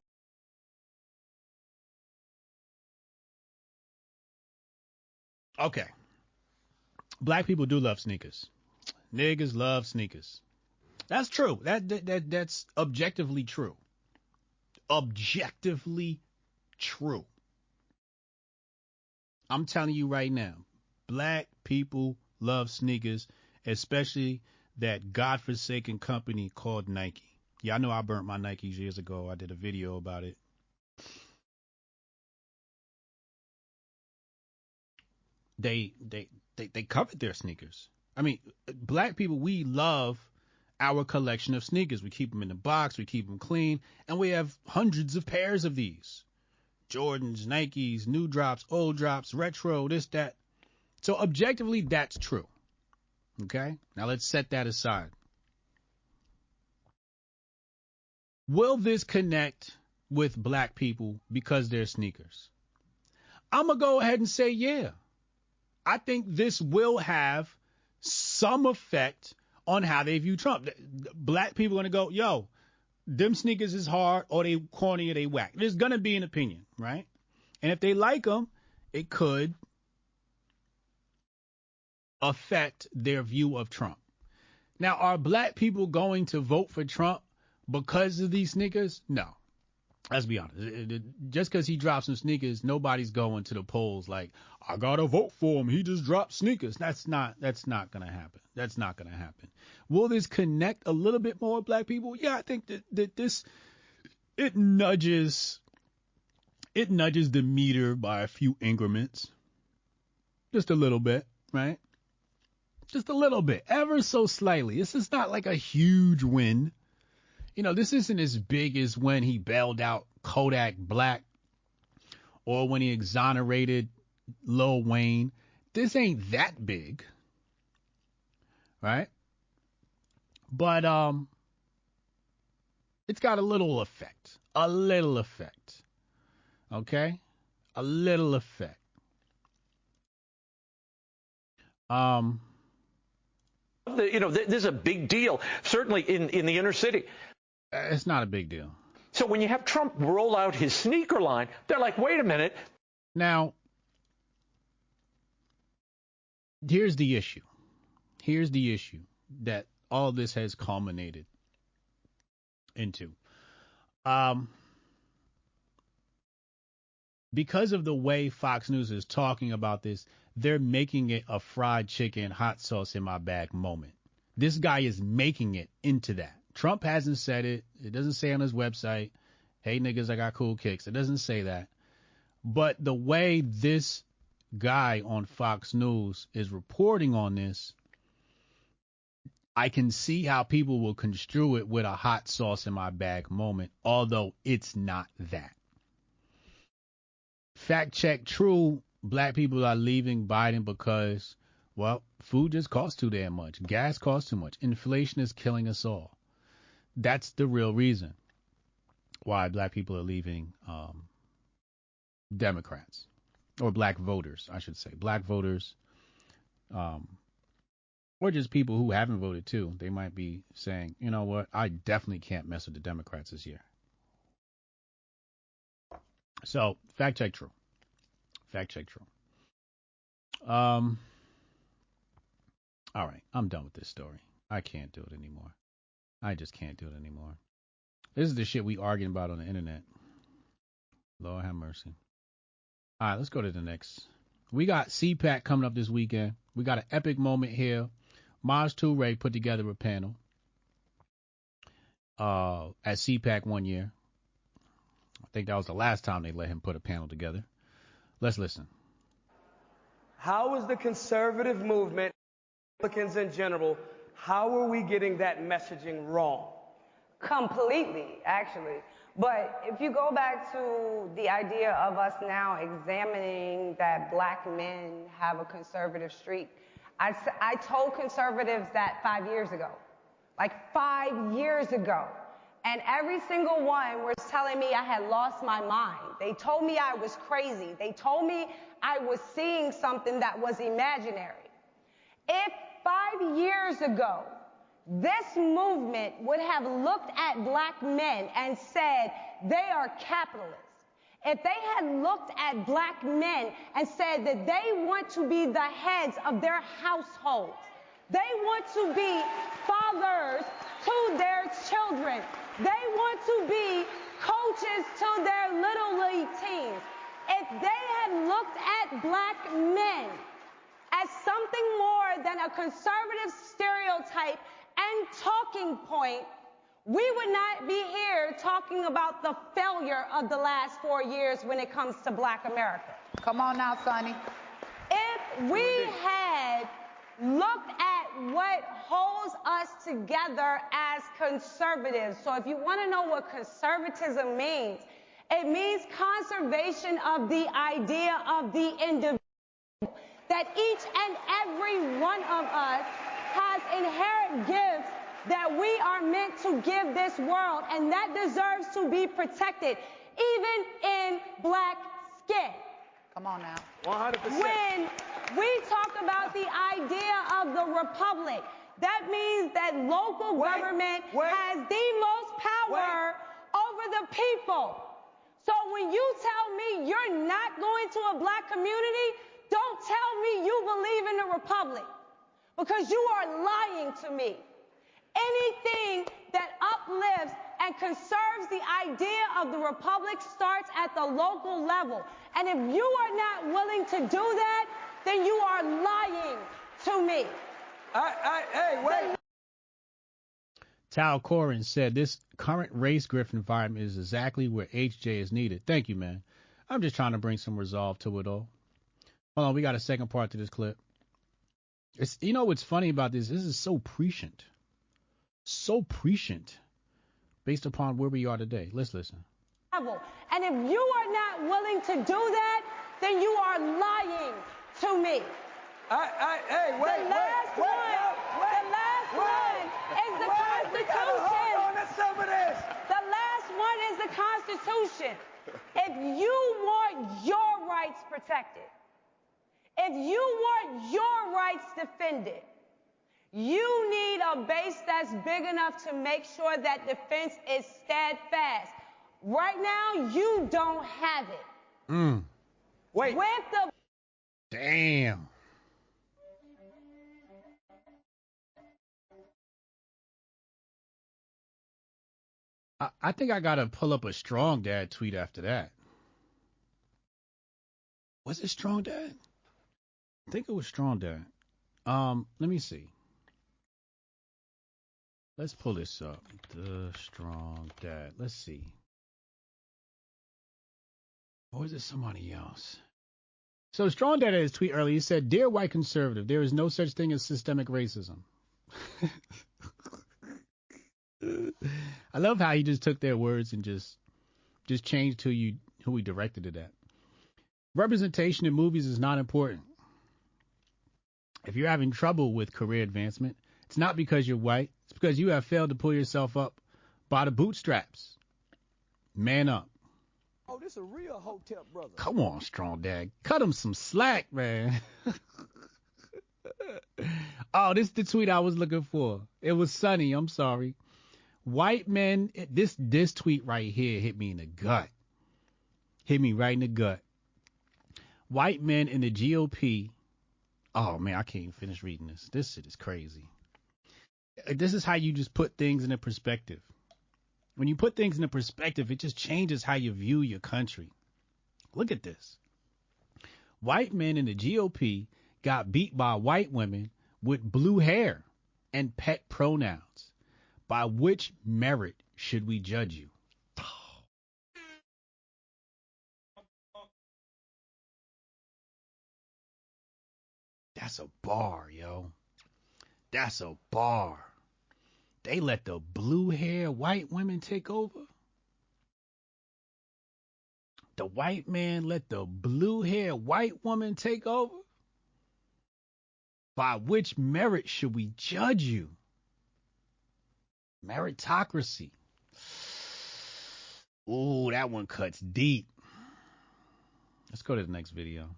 Okay. Black people do love sneakers. Niggas love sneakers. That's true. That, that, that that's objectively true. Objectively true. I'm telling you right now, black people love sneakers, especially that godforsaken company called Nike. Yeah, I know I burnt my Nikes years ago. I did a video about it. they they they they covet their sneakers. I mean, black people we love our collection of sneakers. We keep them in the box, we keep them clean, and we have hundreds of pairs of these. Jordans, Nikes, new drops, old drops, retro, this that. So objectively that's true. Okay? Now let's set that aside. Will this connect with black people because they're sneakers? I'm going to go ahead and say yeah. I think this will have some effect on how they view Trump. Black people are to go, yo, them sneakers is hard or they corny or they whack. There's to be an opinion, right? And if they like them, it could affect their view of Trump. Now, are black people going to vote for Trump because of these sneakers? No. Let's be honest. Just because he drops some sneakers, nobody's going to the polls like, I gotta vote for him. He just dropped sneakers. That's not. That's not gonna happen. That's not gonna happen. Will this connect a little bit more with black people? Yeah, I think that, that this it nudges it nudges the meter by a few increments, just a little bit, right? Just a little bit, ever so slightly. This is not like a huge win you know, this isn't as big as when he bailed out Kodak Black or when he exonerated Lil Wayne. This ain't that big. Right? But um it's got a little effect. A little effect. Okay? A little effect. Um you know, this is a big deal, certainly in, in the inner city. It's not a big deal. So when you have Trump roll out his sneaker line, they're like, wait a minute. Now, here's the issue. Here's the issue that all this has culminated into. Um, because of the way Fox News is talking about this, they're making it a fried chicken, hot sauce in my bag moment. This guy is making it into that. Trump hasn't said it. It doesn't say on his website, hey niggas, I got cool kicks. It doesn't say that. But the way this guy on Fox News is reporting on this, I can see how people will construe it with a hot sauce in my bag moment, although it's not that. Fact check true, black people are leaving Biden because, well, food just costs too damn much. Gas costs too much. Inflation is killing us all that's the real reason why black people are leaving um, Democrats or black voters, I should say, black voters, um, or just people who haven't voted too. They might be saying, you know what, I definitely can't mess with the Democrats this year. So fact check true. Fact check true. Um. All right, I'm done with this story. I can't do it anymore. I just can't do it anymore. This is the shit we arguing about on the internet. Lord have mercy. All right, let's go to the next. We got CPAC coming up this weekend. We got an epic moment here. Maj Toure put together a panel uh, at CPAC one year. I think that was the last time they let him put a panel together. Let's listen. How is the conservative movement, Republicans in general, how are we getting that messaging wrong? Completely, actually. But if you go back to the idea of us now examining that black men have a conservative streak, I, I told conservatives that five years ago. Like five years ago. And every single one was telling me I had lost my mind. They told me I was crazy. They told me I was seeing something that was imaginary. If five years ago, this movement would have looked at black men and said they are capitalists. If they had looked at black men and said that they want to be the heads of their households, they want to be fathers to their children, they want to be coaches to their little league teams. If they had looked at black men as something more than a conservative stereotype and talking point, we would not be here talking about the failure of the last four years when it comes to black America. Come on now, Sonnie. If we had looked at what holds us together as conservatives. So if you want to know what conservatism means, it means conservation of the idea of the individual. That each and every one of us has inherent gifts that we are meant to give this world, and that deserves to be protected, even in black skin. Come on now. 100%. When we talk about the idea of the republic, that means that local Wait, government wait. has the most power over the people. So when you tell me you're not going to a black community, don't tell me you believe in the republic because you are lying to me. Anything that uplifts and conserves the idea of the republic starts at the local level. And if you are not willing to do that, then you are lying to me. I, I, hey, wait. Tal Corin said this current race grift environment is exactly where HJ is needed. Thank you, man. I'm just trying to bring some resolve to it all. Hold on, we got a second part to this clip. It's you know what's funny about this? This is so prescient. So prescient based upon where we are today. Let's listen. And if you are not willing to do that, then you are lying to me. I, I, hey, wait, the last wait, one, wait, the last wait, one is the wait, we Constitution. hold on to some of this. The last one is the Constitution. If you want your rights protected, if you want your rights defended, you need a base that's big enough to make sure that defense is steadfast. Right now, you don't have it. Mm. Wait. With the Damn. I, I think I gotta pull up a strong dad tweet after that. Was it strong dad? I think it was strong dad. Um, let me see. Let's pull this up. The strong dad. Let's see. Or is it somebody else? So Strong Dad had his tweet earlier. He said, "Dear white conservative, there is no such thing as systemic racism." [LAUGHS] I love how he just took their words and just just changed who you who he directed it at. Representation in movies is not important. If you're having trouble with career advancement, it's not because you're white. It's because you have failed to pull yourself up by the bootstraps. Man up. Oh, this a real hotep brother. Come on, strong dad. Cut him some slack, man. [LAUGHS] oh, this is the tweet I was looking for. It was Sonnie. I'm sorry. White men, this this tweet right here hit me in the gut. Hit me right in the gut. White men in the GOP. Oh man, I can't even finish reading this. This shit is crazy. Uh, this is how you just put things in a perspective. When you put things into perspective, it just changes how you view your country. Look at this. White men in the GOP got beat by white women with blue hair and pet pronouns. By which merit should we judge you? That's a bar, yo. That's a bar. They let the blue hair white women take over. The white man let the blue hair white woman take over. By which merit should we judge you? Meritocracy. Ooh, that one cuts deep. Let's go to the next video.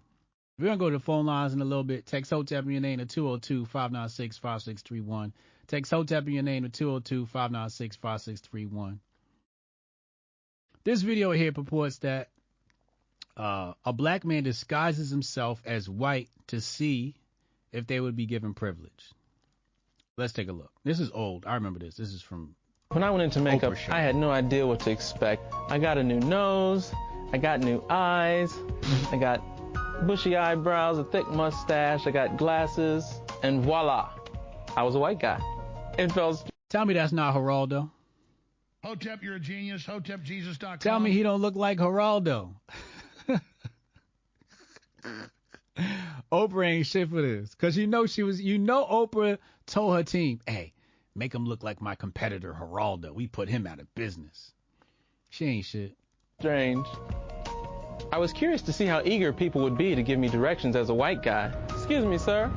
We're going to go to the phone lines in a little bit. Text HOTEP in your name to 202 596 5631. Text HOTEP in your name to 202 596 5631. This video here purports that uh, a black man disguises himself as white to see if they would be given privilege. Let's take a look. This is old. I remember this. This is from. When I went into makeup, show. I had no idea what to expect. I got a new nose, I got new eyes, I got bushy eyebrows, a thick mustache, I got glasses, and voila, I was a white guy. It felt. Tell me that's not Geraldo. Hotep, you're a genius. HotepJesus.com. Tell me he don't look like Geraldo. [LAUGHS] Oprah ain't shit for this. Cause you know she was, you know Oprah told her team, hey, make him look like my competitor Geraldo. We put him out of business. She ain't shit. Strange. I was curious to see how eager people would be to give me directions as a white guy. Excuse me, sir.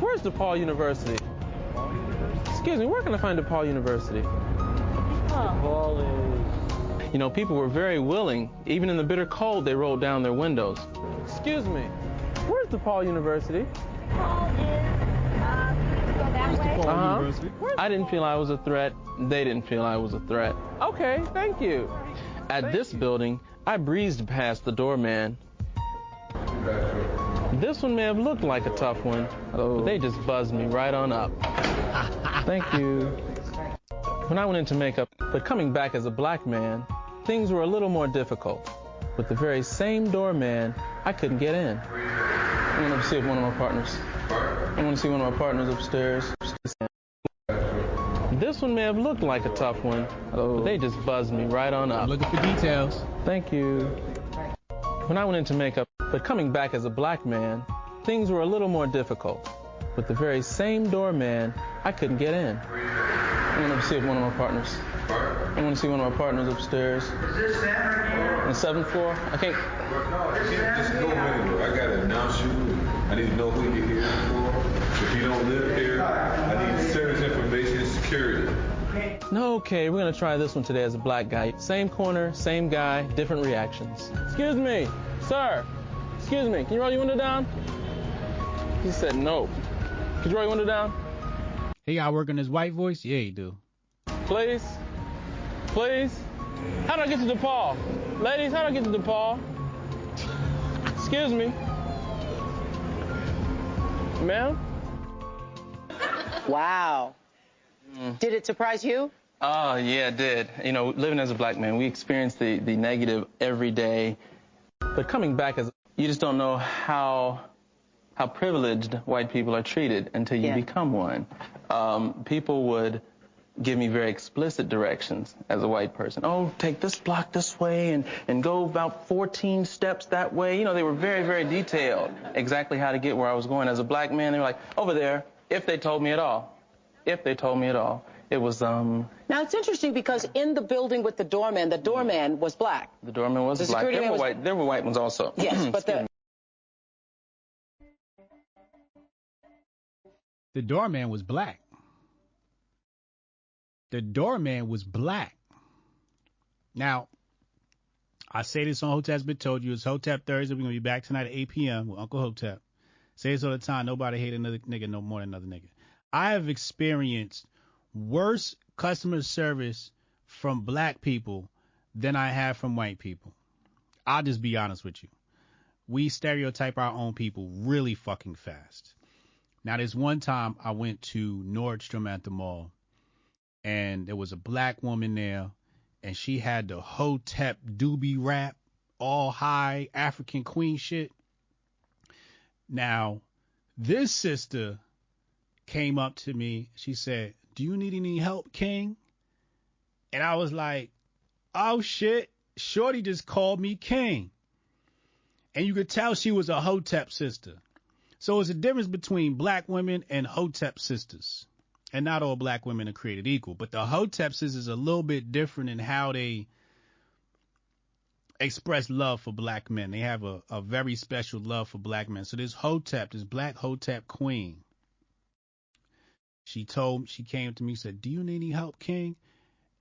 Where's DePaul University? Excuse me, where can I find DePaul University? DePaul is. You know, people were very willing. Even in the bitter cold, they rolled down their windows. Excuse me, where's DePaul University? DePaul is, uh, go that way. Uh-huh. I didn't feel I was a threat. They didn't feel I was a threat. Okay, thank you. At this building, I breezed past the doorman. This one may have looked like a tough one, but they just buzzed me right on up. [LAUGHS] Thank you. When I went into makeup, but coming back as a black man, things were a little more difficult. With the very same doorman, I couldn't get in. I want to see one of my partners. I want to see one of my partners upstairs. This one may have looked like a tough one, but oh. they just buzzed me right on up. I'm looking for details. Thank you. When I went into makeup, but coming back as a black man, things were a little more difficult. With the very same doorman, I couldn't get in. I want to see one of my partners. I want to see one of my partners upstairs. Is this On the seventh floor? I can't. Just go anywhere. I gotta announce you. I need to know who you're here for. If you don't live here, I need service information and security. No, okay, we're gonna try this one today as a black guy. Same corner, same guy, different reactions. Excuse me, sir. Excuse me, can you roll your window down? He said no. Could you roll your window down? He got work on his white voice? Yeah, he do. Please? Please? How do I get to DePaul? Ladies, how do I get to DePaul? Excuse me. Ma'am? Wow. Mm. Did it surprise you? Oh, yeah, it did. You know, living as a black man, we experience the, the negative every day. But coming back as, you just don't know how, how privileged white people are treated until you Yeah. become one. Um, people would give me very explicit directions as a white person. Oh, take this block this way and, and go about 14 steps that way. You know, they were very, very detailed exactly how to get where I was going. As a black man, they were like, over there, if they told me at all. If they told me at all. It was, um, Now it's interesting because in the building with the doorman, the doorman was black. the doorman was The black. There were was- white, there were white ones also. Yes, but [CLEARS THROAT] the The doorman was black. The doorman was black. Now, I say this on Hotep's Been Told You. It's Hotep Thursday. We're going to be back tonight at 8 p.m. with Uncle Hotep. Say this all the time. Nobody hate another nigga no more than another nigga. I have experienced worse customer service from black people than I have from white people. I'll just be honest with you. We stereotype our own people really fucking fast. Now, there's one time I went to Nordstrom at the mall, and there was a black woman there, and she had the Hotep doobie wrap, all high African queen shit. Now, this sister came up to me. She said, Do you need any help, King? And I was like, Oh shit, Shorty just called me King. And you could tell she was a Hotep sister. So it's a difference between black women and Hotep sisters. And not all black women are created equal. But the Hotep sisters are a little bit different in how they express love for black men. They have a, a very special love for black men. So this Hotep, this black Hotep queen, she told she came to me, said, Do you need any help, King?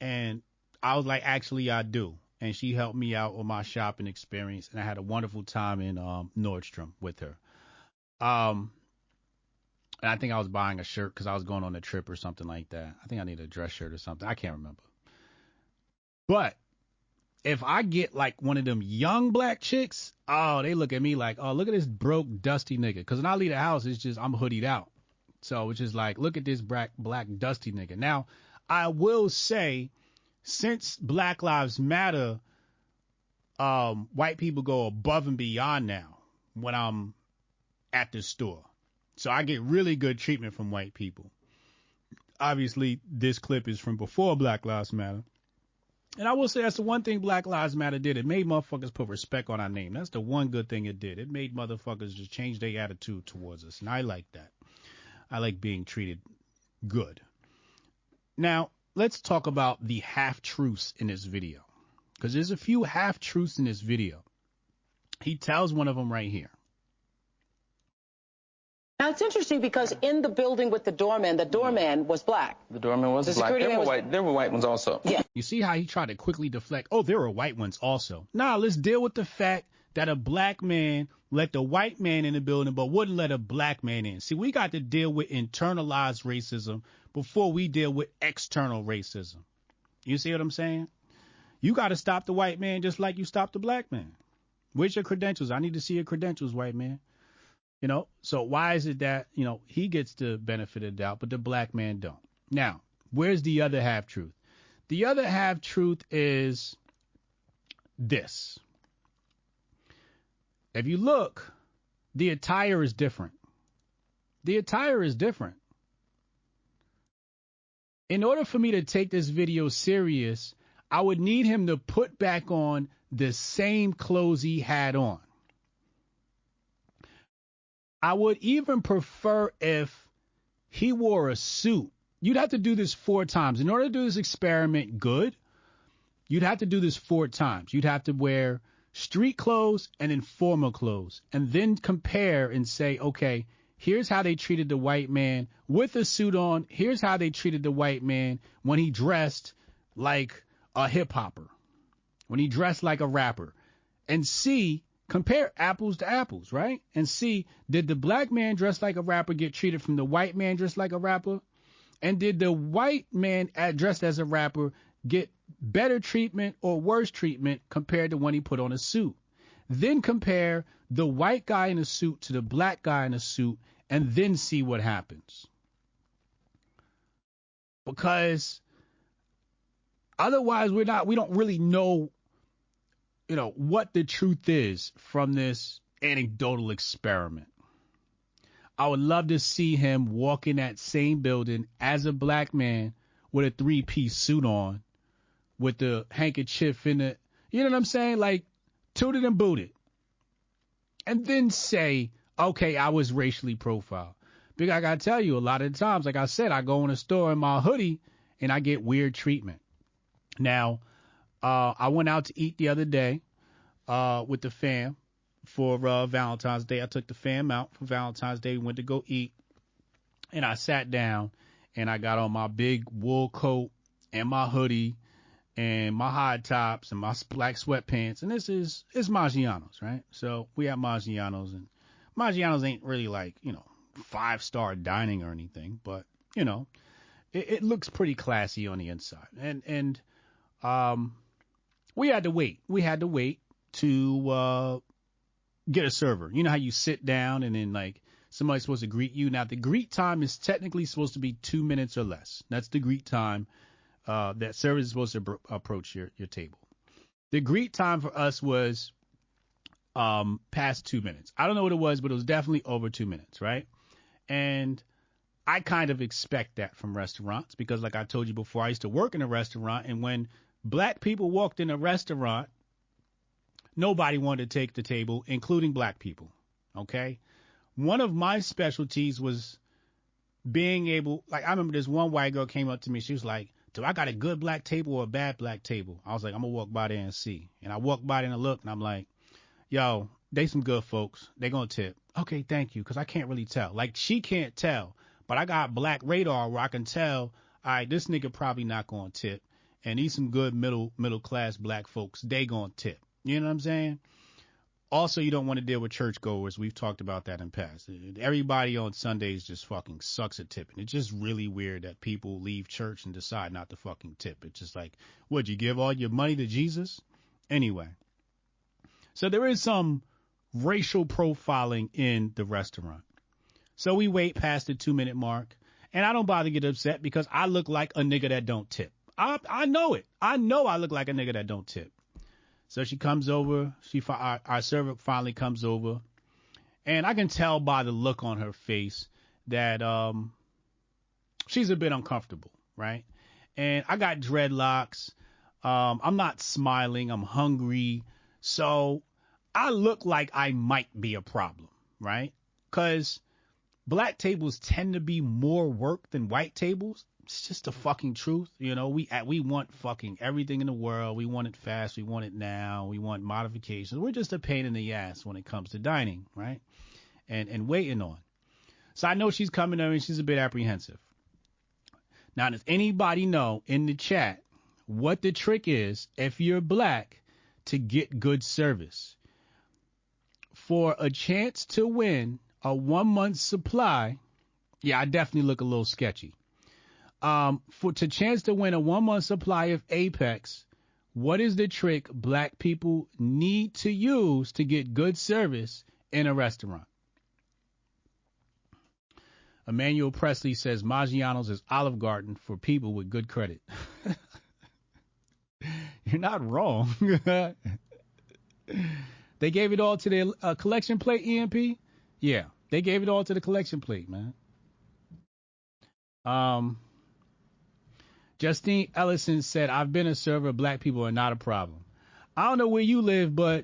And I was like, Actually I do. And she helped me out with my shopping experience and I had a wonderful time in um, Nordstrom with her. Um, and I think I was buying a shirt because I was going on a trip or something like that. I think I need a dress shirt or something. I can't remember. But if I get like one of them young black chicks, oh, they look at me like, oh, look at this broke, dusty nigga. Because when I leave the house, it's just I'm hoodied out. So it's just like, look at this black, black, dusty nigga. Now, I will say, since Black Lives Matter, um, white people go above and beyond now when I'm at the store. So I get really good treatment from white people. Obviously, this clip is from before Black Lives Matter. And I will say that's the one thing Black Lives Matter did. It made motherfuckers put respect on our name. That's the one good thing it did. It made motherfuckers just change their attitude towards us. And I like that. I like being treated good. Now, let's talk about the half truths in this video. Because there's a few half truths in this video. He tells one of them right here. Now it's interesting because in the building with the doorman, the doorman was black. The doorman was The black. security There man were was- white. There were white ones also. Yeah. You see how he tried to quickly deflect? Oh, there are white ones also. Nah, let's deal with the fact that a black man let the white man in the building but wouldn't let a black man in. See, we got to deal with internalized racism before we deal with external racism. You see what I'm saying? You got to stop the white man just like you stopped the black man. Where's your credentials? I need to see your credentials, white man. You know, so why is it that, you know, he gets the benefit of the doubt, but the black man don't? Now, where's the other half truth? The other half truth is this. If you look, the attire is different. The attire is different. In order for me to take this video serious, I would need him to put back on the same clothes he had on. I would even prefer if he wore a suit. You'd have to do this four times. In order to do this experiment good, you'd have to do this four times. You'd have to wear street clothes and informal clothes, and then compare and say, okay, here's how they treated the white man with a suit on. Here's how they treated the white man when he dressed like a hip hopper, when he dressed like a rapper, and see compare apples to apples, right? And see, did the black man dressed like a rapper get treated from the white man dressed like a rapper? And did the white man dressed as a rapper get better treatment or worse treatment compared to when he put on a suit? Then compare the white guy in a suit to the black guy in a suit and then see what happens. Because otherwise we're not we don't really know you know what the truth is from this anecdotal experiment. I would love to see him walk in that same building as a black man with a three piece suit on, with the handkerchief in it. You know what I'm saying? Like tooted and booted. And then say, okay, I was racially profiled. Because I gotta tell you, a lot of times, like I said, I go in a store in my hoodie and I get weird treatment. Now, uh, I went out to eat the other day uh, with the fam for uh, Valentine's Day. I took the fam out for Valentine's Day, went to go eat, and I sat down and I got on my big wool coat and my hoodie and my high tops and my black sweatpants. And this is it's Maggiano's, right? So we have Maggiano's, and Maggiano's ain't really like you know five star dining or anything, but you know it, it looks pretty classy on the inside. And and um we had to wait. We had to wait to uh get a server. You know how you sit down and then like somebody's supposed to greet you. Now the greet time is technically supposed to be two minutes or less. That's the greet time uh, that service is supposed to approach your your table. The greet time for us was um past two minutes. I don't know what it was, but it was definitely over two minutes, right? And I kind of expect that from restaurants because, like I told you before, I used to work in a restaurant, and when black people walked in a restaurant, nobody wanted to take the table, including black people. Okay? One of my specialties was being able, like, I remember this one white girl came up to me. She was like, Do I got a good black table or a bad black table? I was like, I'm to walk by there and see. And I walked by there and I looked, and I'm like, Yo, they some good folks. They to tip. Okay, thank you, because I can't really tell. Like, she can't tell, but I got black radar where I can tell, all right, this nigga probably not to tip. And these some good middle middle class black folks, they to tip. You know what I'm saying? Also, you don't want to deal with churchgoers. We've talked about that in past. Everybody on Sundays just fucking sucks at tipping. It's just really weird that people leave church and decide not to fucking tip. It's just like, would you give all your money to Jesus? Anyway. So there is some racial profiling in the restaurant. So we wait past the two minute mark and I don't bother to get upset because I look like a nigga that don't tip. I, I know it. I know I look like a nigga that don't tip. So she comes over. She our, our server finally comes over, and I can tell by the look on her face that um she's a bit uncomfortable, right? And I got dreadlocks. Um, I'm not smiling. I'm hungry. So I look like I might be a problem, right? Because black tables tend to be more work than white tables. It's just the fucking truth, you know. We uh, we want fucking everything in the world. We want it fast. We want it now. We want modifications. We're just a pain in the ass when it comes to dining, right? And and waiting on. So I know she's coming over and she's a bit apprehensive. Now, does anybody know in the chat what the trick is if you're black to get good service? For a chance to win a one month supply, yeah, I definitely look a little sketchy. Um, for to chance to win a one month supply of Apex, what is the trick black people need to use to get good service in a restaurant? Emmanuel Presley says Maggiano's is Olive Garden for people with good credit. [LAUGHS] You're not wrong. [LAUGHS] they gave it all to the uh, collection plate, EMP? Yeah, they gave it all to the collection plate, man. Um, Justine Ellison said, I've been a server. Black people are not a problem. I don't know where you live, but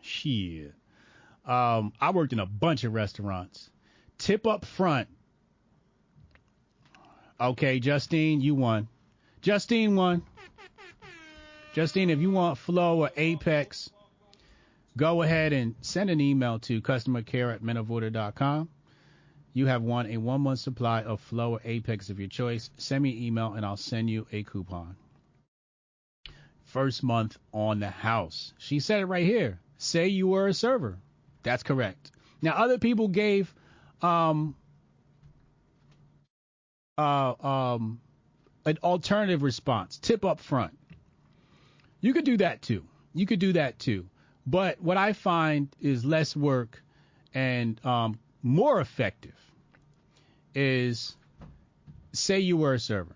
shit. Um, I worked in a bunch of restaurants. Tip up front. Okay, Justine, you won. Justine won. Justine, if you want Flow or Apex, go ahead and send an email to customer care at menoforder.com. You have won a one month supply of Flow or Apex of your choice. Send me an email and I'll send you a coupon. First month on the house. She said it right here. Say you were a server. That's correct. Now, other people gave um, uh, um, an alternative response. Tip up front. You could do that too. You could do that too. But what I find is less work and um, more effective is say you were a server,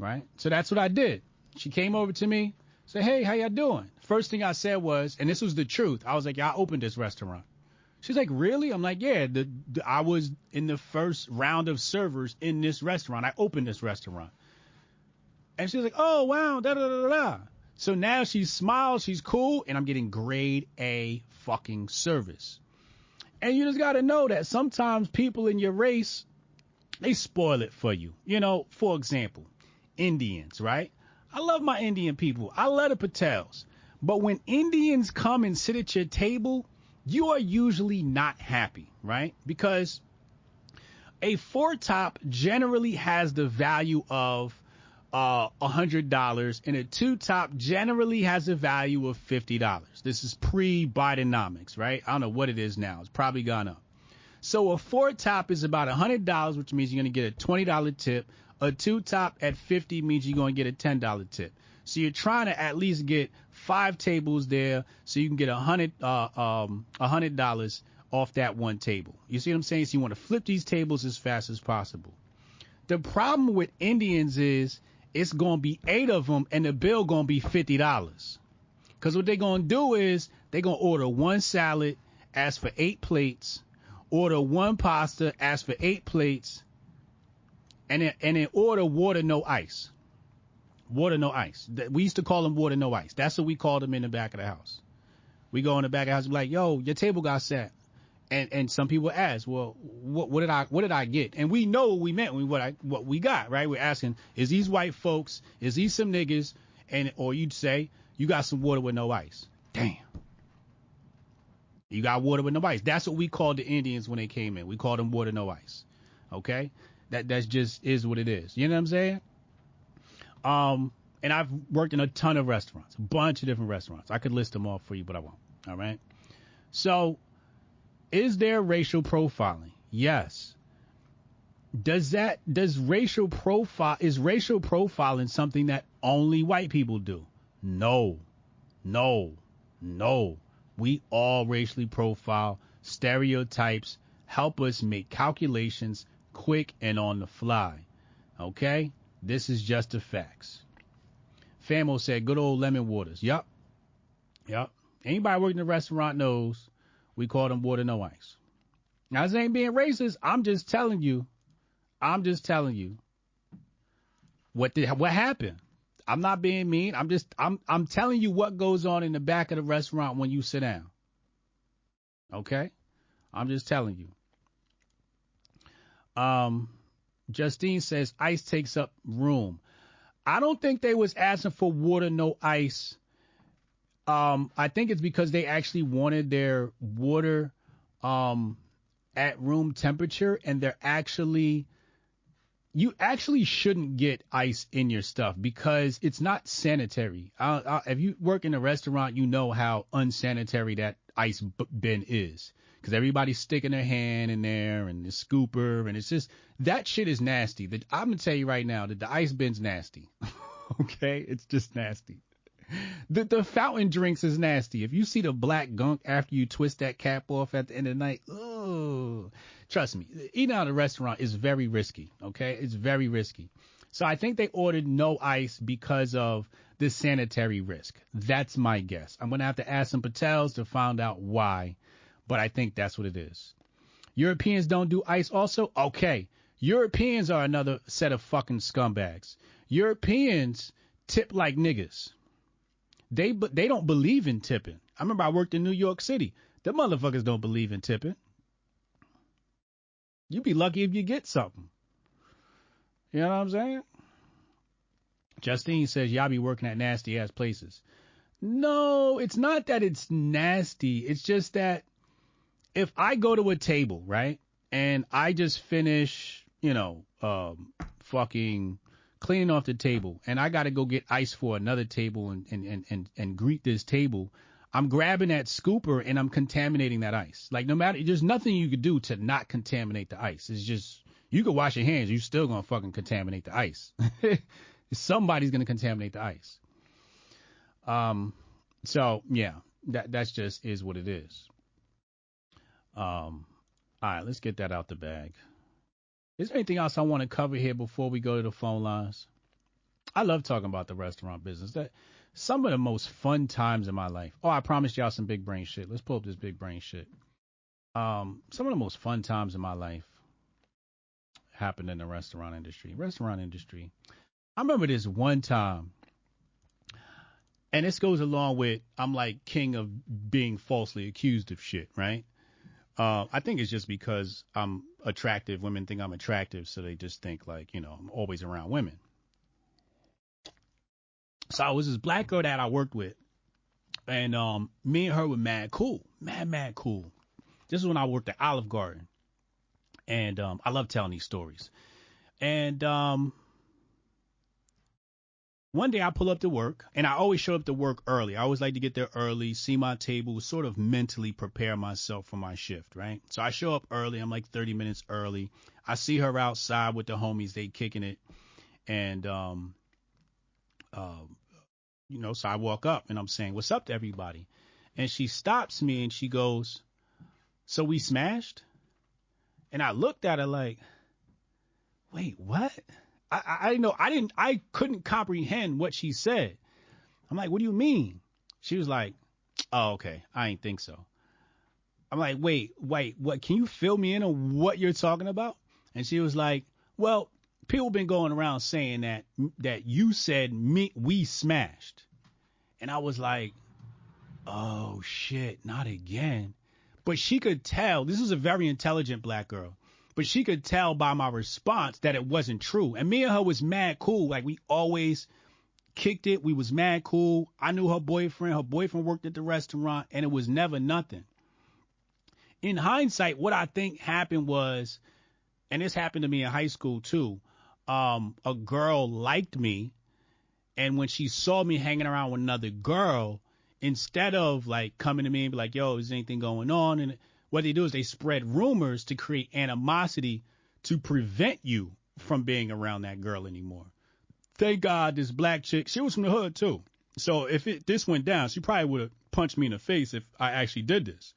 right? So that's what I did. She came over to me, said, "Hey, how y'all doing?" First thing I said was, and this was the truth. I was like, "Yeah, I opened this restaurant." She's like, "Really?" I'm like, "Yeah, the, the, I was in the first round of servers in this restaurant. I opened this restaurant." And she's like, "Oh, wow, da da da da." So now she smiles, she's cool, and I'm getting grade A fucking service. And you just got to know that sometimes people in your race, they spoil it for you. You know, for example, Indians, right? I love my Indian people. I love the Patels. But when Indians come and sit at your table, you are usually not happy, right? Because a four top generally has the value of uh, $100 and a two top generally has a value of $50. This is pre Bidenomics, right? I don't know what it is now. It's probably gone up. So a four top is about $100, which means you're going to get a $20 tip. A two top at 50 means you're going to get a $10 tip. So you're trying to at least get five tables there so you can get a hundred uh, um a hundred dollars off that one table. You see what I'm saying? So you want to flip these tables as fast as possible. The problem with Indians is it's gonna be eight of them and the bill gonna be fifty dollars. Cause what they're gonna do is they're gonna order one salad, ask for eight plates, order one pasta, ask for eight plates, and then and then order water no ice. Water no ice. We used to call them water no ice. That's what we called them in the back of the house. We go in the back of the house and be like, yo, your table got set. And and some people ask, well, what, what did I what did I get? And we know what we meant when what I what we got, right? We're asking, is these white folks, is these some niggas? And or you'd say, you got some water with no ice. Damn. You got water with no ice. That's what we called the Indians when they came in. We called them water no ice. Okay? That that's just is what it is. You know what I'm saying? Um, and I've worked in a ton of restaurants, a bunch of different restaurants. I could list them all for you, but I won't. All right. So is there racial profiling? Yes. Does that does racial profile is racial profiling something that only white people do? No. No. No. We all racially profile stereotypes help us make calculations quick and on the fly. Okay? This is just the facts. Famo said good old lemon waters. Yup. Yup. Anybody working in a restaurant knows we call them water no ice. Now, this ain't being racist. I'm just telling you. I'm just telling you what did what happened. I'm not being mean. I'm just I'm I'm telling you what goes on in the back of the restaurant when you sit down. Okay? I'm just telling you. Um Justine says ice takes up room. I don't think they was asking for water no ice. Um I think it's because they actually wanted their water um at room temperature and they're actually you actually shouldn't get ice in your stuff because it's not sanitary. I, I, if you work in a restaurant, you know how unsanitary that ice bin is because everybody's sticking their hand in there and the scooper and it's just that shit is nasty. The, I'm gonna tell you right now that the ice bin's nasty. [LAUGHS] okay, it's just nasty. [LAUGHS] The the fountain drinks is nasty. If you see the black gunk after you twist that cap off at the end of the night, oh, trust me, eating out of a restaurant is very risky. Okay, it's very risky. So I think they ordered no ice because of the sanitary risk. That's my guess. I'm gonna have to ask some Patels to find out why, but I think that's what it is. Europeans don't do ice also? Okay. Europeans are another set of fucking scumbags. Europeans tip like niggas. They they don't believe in tipping. I remember I worked in New York City. The motherfuckers don't believe in tipping. You be lucky if you get something. You know what I'm saying? Justine says y'all be working at nasty ass places. No, it's not that it's nasty. It's just that if I go to a table, right, and I just finish, you know, um, fucking cleaning off the table, and I got to go get ice for another table and, and, and, and, and greet this table, I'm grabbing that scooper and I'm contaminating that ice. Like no matter, there's nothing you could do to not contaminate the ice. It's just you could wash your hands, you're still gonna fucking contaminate the ice. [LAUGHS] Somebody's gonna contaminate the ice. Um, so yeah, that that's just is what it is. Um, all right, let's get that out the bag. Is there anything else I want to cover here before we go to the phone lines? I love talking about the restaurant business. That some of the most fun times in my life. Oh, I promised y'all some big brain shit. Let's pull up this big brain shit. Um, some of the most fun times in my life happened in the restaurant industry. Restaurant industry. I remember this one time, and this goes along with I'm like king of being falsely accused of shit, right? Uh, I think it's just because I'm attractive. Women think I'm attractive, so they just think like, you know, I'm always around women. So I was this black girl that I worked with, and um, me and her were mad cool, mad mad cool. This is when I worked at Olive Garden, and um, I love telling these stories. And um, one day I pull up to work, and I always show up to work early. I always like to get there early, see my table, sort of mentally prepare myself for my shift, right? So I show up early. I'm like 30 minutes early. I see her outside with the homies, they kicking it, and um, um, you know, so I walk up and I'm saying, "What's up to everybody?" And she stops me and she goes, "So we smashed?" And I looked at her like, "Wait, what?" I, I, I know I didn't I couldn't comprehend what she said. I'm like, "What do you mean?" She was like, "Oh, okay. I ain't think so." I'm like, "Wait, wait, what? Can you fill me in on what you're talking about?" And she was like, "Well, people been going around saying that that you said me we smashed, and I was like, oh shit, not again. But she could tell this is a very intelligent black girl, but she could tell by my response that it wasn't true. And me and her was mad cool, like we always kicked it. We was mad cool. I knew her boyfriend. Her boyfriend worked at the restaurant, and it was never nothing. In hindsight, what I think happened was, and this happened to me in high school too um, a girl liked me, and when she saw me hanging around with another girl, instead of like coming to me and be like, "Yo, is anything going on?" and what they do is they spread rumors to create animosity to prevent you from being around that girl anymore. Thank God this black chick, she was from the hood too. So if it this went down, she probably would have punched me in the face if I actually did this.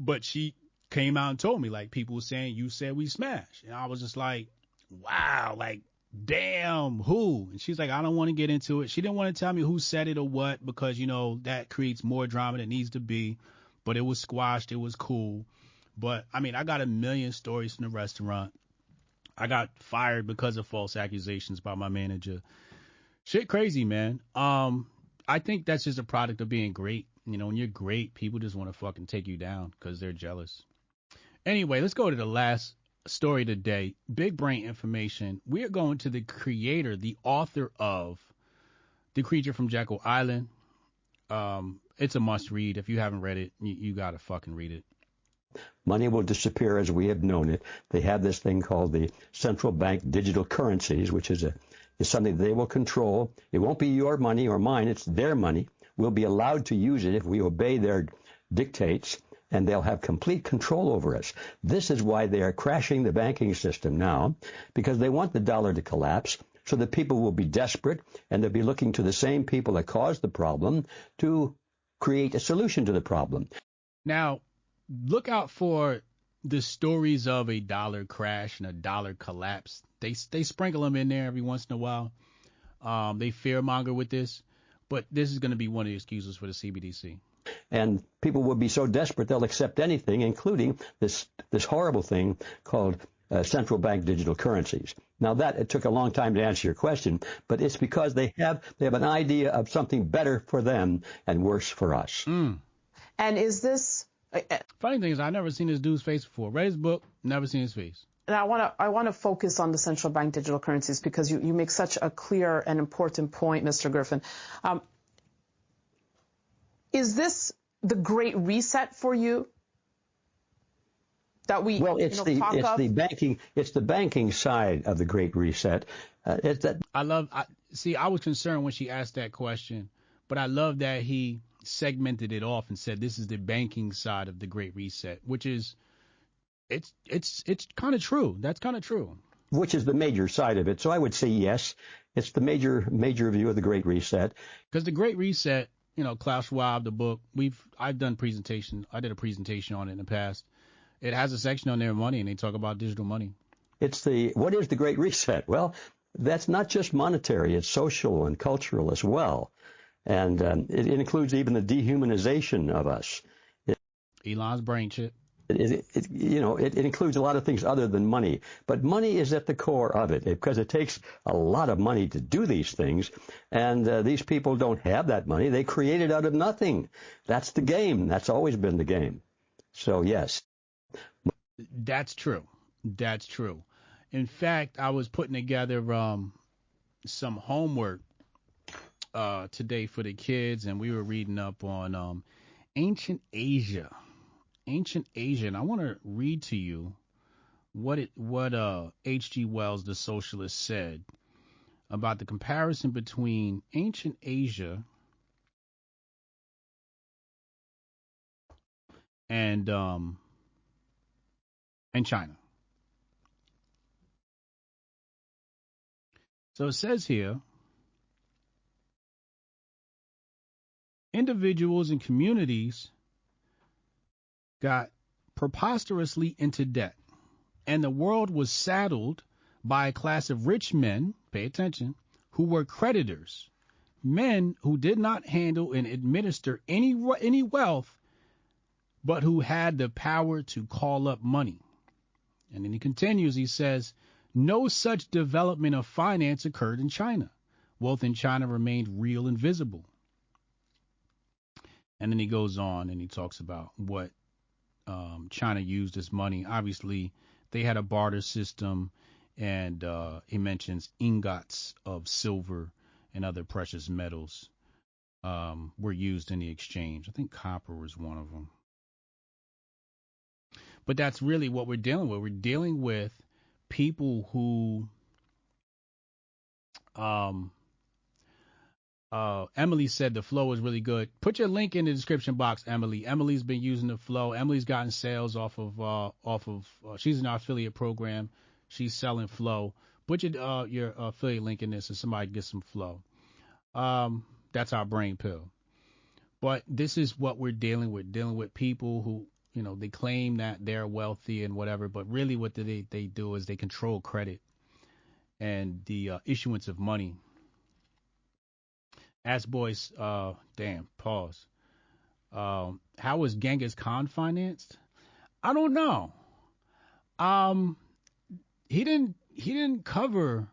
But she came out and told me like people were saying you said we smashed, and I was just like, wow, like, damn, who? And she's like, I don't want to get into it. She didn't want to tell me who said it or what because, you know, that creates more drama than needs to be. But it was squashed. It was cool. But I mean, I got a million stories from the restaurant. I got fired because of false accusations by my manager. Shit crazy, man. Um, I think that's just a product of being great. You know, when you're great, people just want to fucking take you down because they're jealous. Anyway, let's go to the last story today. Big brain information. We are going to the creator, the author of The Creature from Jekyll Island. Um, it's a must read. If you haven't read it, you, you gotta fucking read it. Money will disappear as we have known it. They have this thing called the central bank digital currencies, which is a is something they will control. It won't be your money or mine, it's their money. We'll be allowed to use it if we obey their dictates, and they'll have complete control over us. This is why they are crashing the banking system now, because they want the dollar to collapse so that people will be desperate and they'll be looking to the same people that caused the problem to create a solution to the problem. Now, look out for the stories of a dollar crash and a dollar collapse. They they sprinkle them in there every once in a while. Um, they fearmonger with this, but this is going to be one of the excuses for the CBDC. And people will be so desperate they'll accept anything, including this this horrible thing called uh, central bank digital currencies. Now that it took a long time to answer your question, but it's because they have they have an idea of something better for them and worse for us. Mm. And is this Funny thing is, I've never seen this dude's face before. Read his book, never seen his face. and I want to I want to focus on the central bank digital currencies because you, you make such a clear and important point, Mr. Griffin. Um, is this the great reset for you? That we Well, it's you know, the talk it's of? the banking it's the banking side of the Great Reset. Uh, it's that I love. I, see, I was concerned when she asked that question, but I love that he segmented it off and said this is the banking side of the Great Reset, which is it's it's it's kind of true. That's kind of true. which is the major side of it. So I would say yes, it's the major major view of the Great Reset. Because the Great Reset, you know, Klaus Schwab, the book, we've I've done presentation. I did a presentation on it in the past. It has a section on their money, and they talk about digital money. It's the what is the Great Reset? Well, that's not just monetary; it's social and cultural as well, and um, it, it includes even the dehumanization of us. It, Elon's brain chip. it, it, you know, it, it includes a lot of things other than money, but money is at the core of it because it takes a lot of money to do these things, and uh, these people don't have that money. They create it out of nothing. That's the game. That's always been the game. So yes. That's true. That's true. In fact, I was putting together um, some homework uh, today for the kids, and we were reading up on um, ancient Asia. Ancient Asia, and I want to read to you what it what uh H.G. Wells, the socialist, said about the comparison between ancient Asia and um and China. So it says here individuals and communities got preposterously into debt, and the world was saddled by a class of rich men, pay attention, who were creditors, men who did not handle and administer any any wealth, but who had the power to call up money. And then he continues, he says, no such development of finance occurred in China. Wealth in China remained real and visible. And then he goes on and he talks about what um, China used as money. Obviously, they had a barter system, and uh, he mentions ingots of silver and other precious metals um, were used in the exchange. I think copper was one of them. But that's really what we're dealing with. We're dealing with people who um uh Emily said the flow is really good. Put your link in the description box, Emily. Emily's been using the flow. Emily's gotten sales off of uh off of uh, she's in our affiliate program. She's selling flow. Put your uh your affiliate link in this so somebody gets some flow. Um that's our brain pill. But this is what we're dealing with, dealing with people who you know, they claim that they're wealthy and whatever, but really what they they do is they control credit and the uh, issuance of money. Ask boys, uh, damn, pause. Um, how was Genghis Khan financed? I don't know. Um, he didn't he didn't cover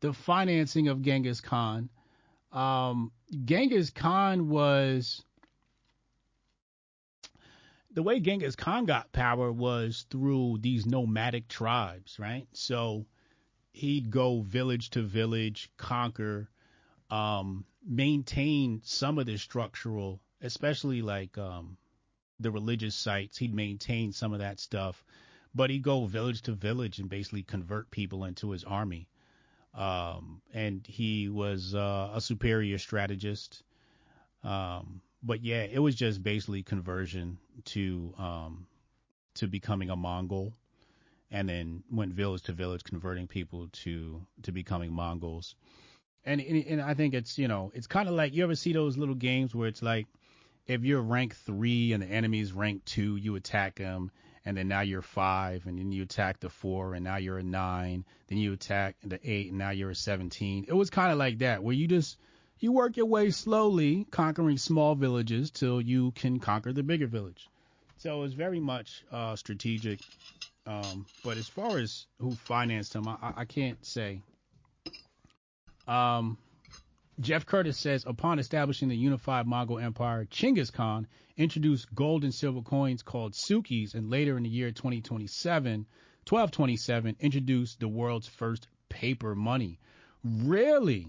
the financing of Genghis Khan Um, Genghis Khan was the way Genghis Khan got power was through these nomadic tribes, right? So he'd go village to village, conquer, um, maintain some of the structural, especially like um, the religious sites. He'd maintain some of that stuff, but he'd go village to village and basically convert people into his army. Um, and he was uh, a superior strategist. Um, but yeah, it was just basically conversion to um, to becoming a Mongol, and then went village to village converting people to to becoming Mongols. And and, and I think it's you know it's kind of like you ever see those little games where it's like if you're rank three and the enemy's rank two, you attack them, and then now you're five, and then you attack the four, and now you're a nine, then you attack the eight, and now you're a 17. It was kind of like that, where you just you work your way slowly, conquering small villages till you can conquer the bigger village. So it was very much uh, strategic. Um, but as far as who financed him, I, I can't say. Um, Jeff Curtis says upon establishing the unified Mongol Empire, Chinggis Khan introduced gold and silver coins called sukis, and later in the year 2027, 1227, introduced the world's first paper money. Really?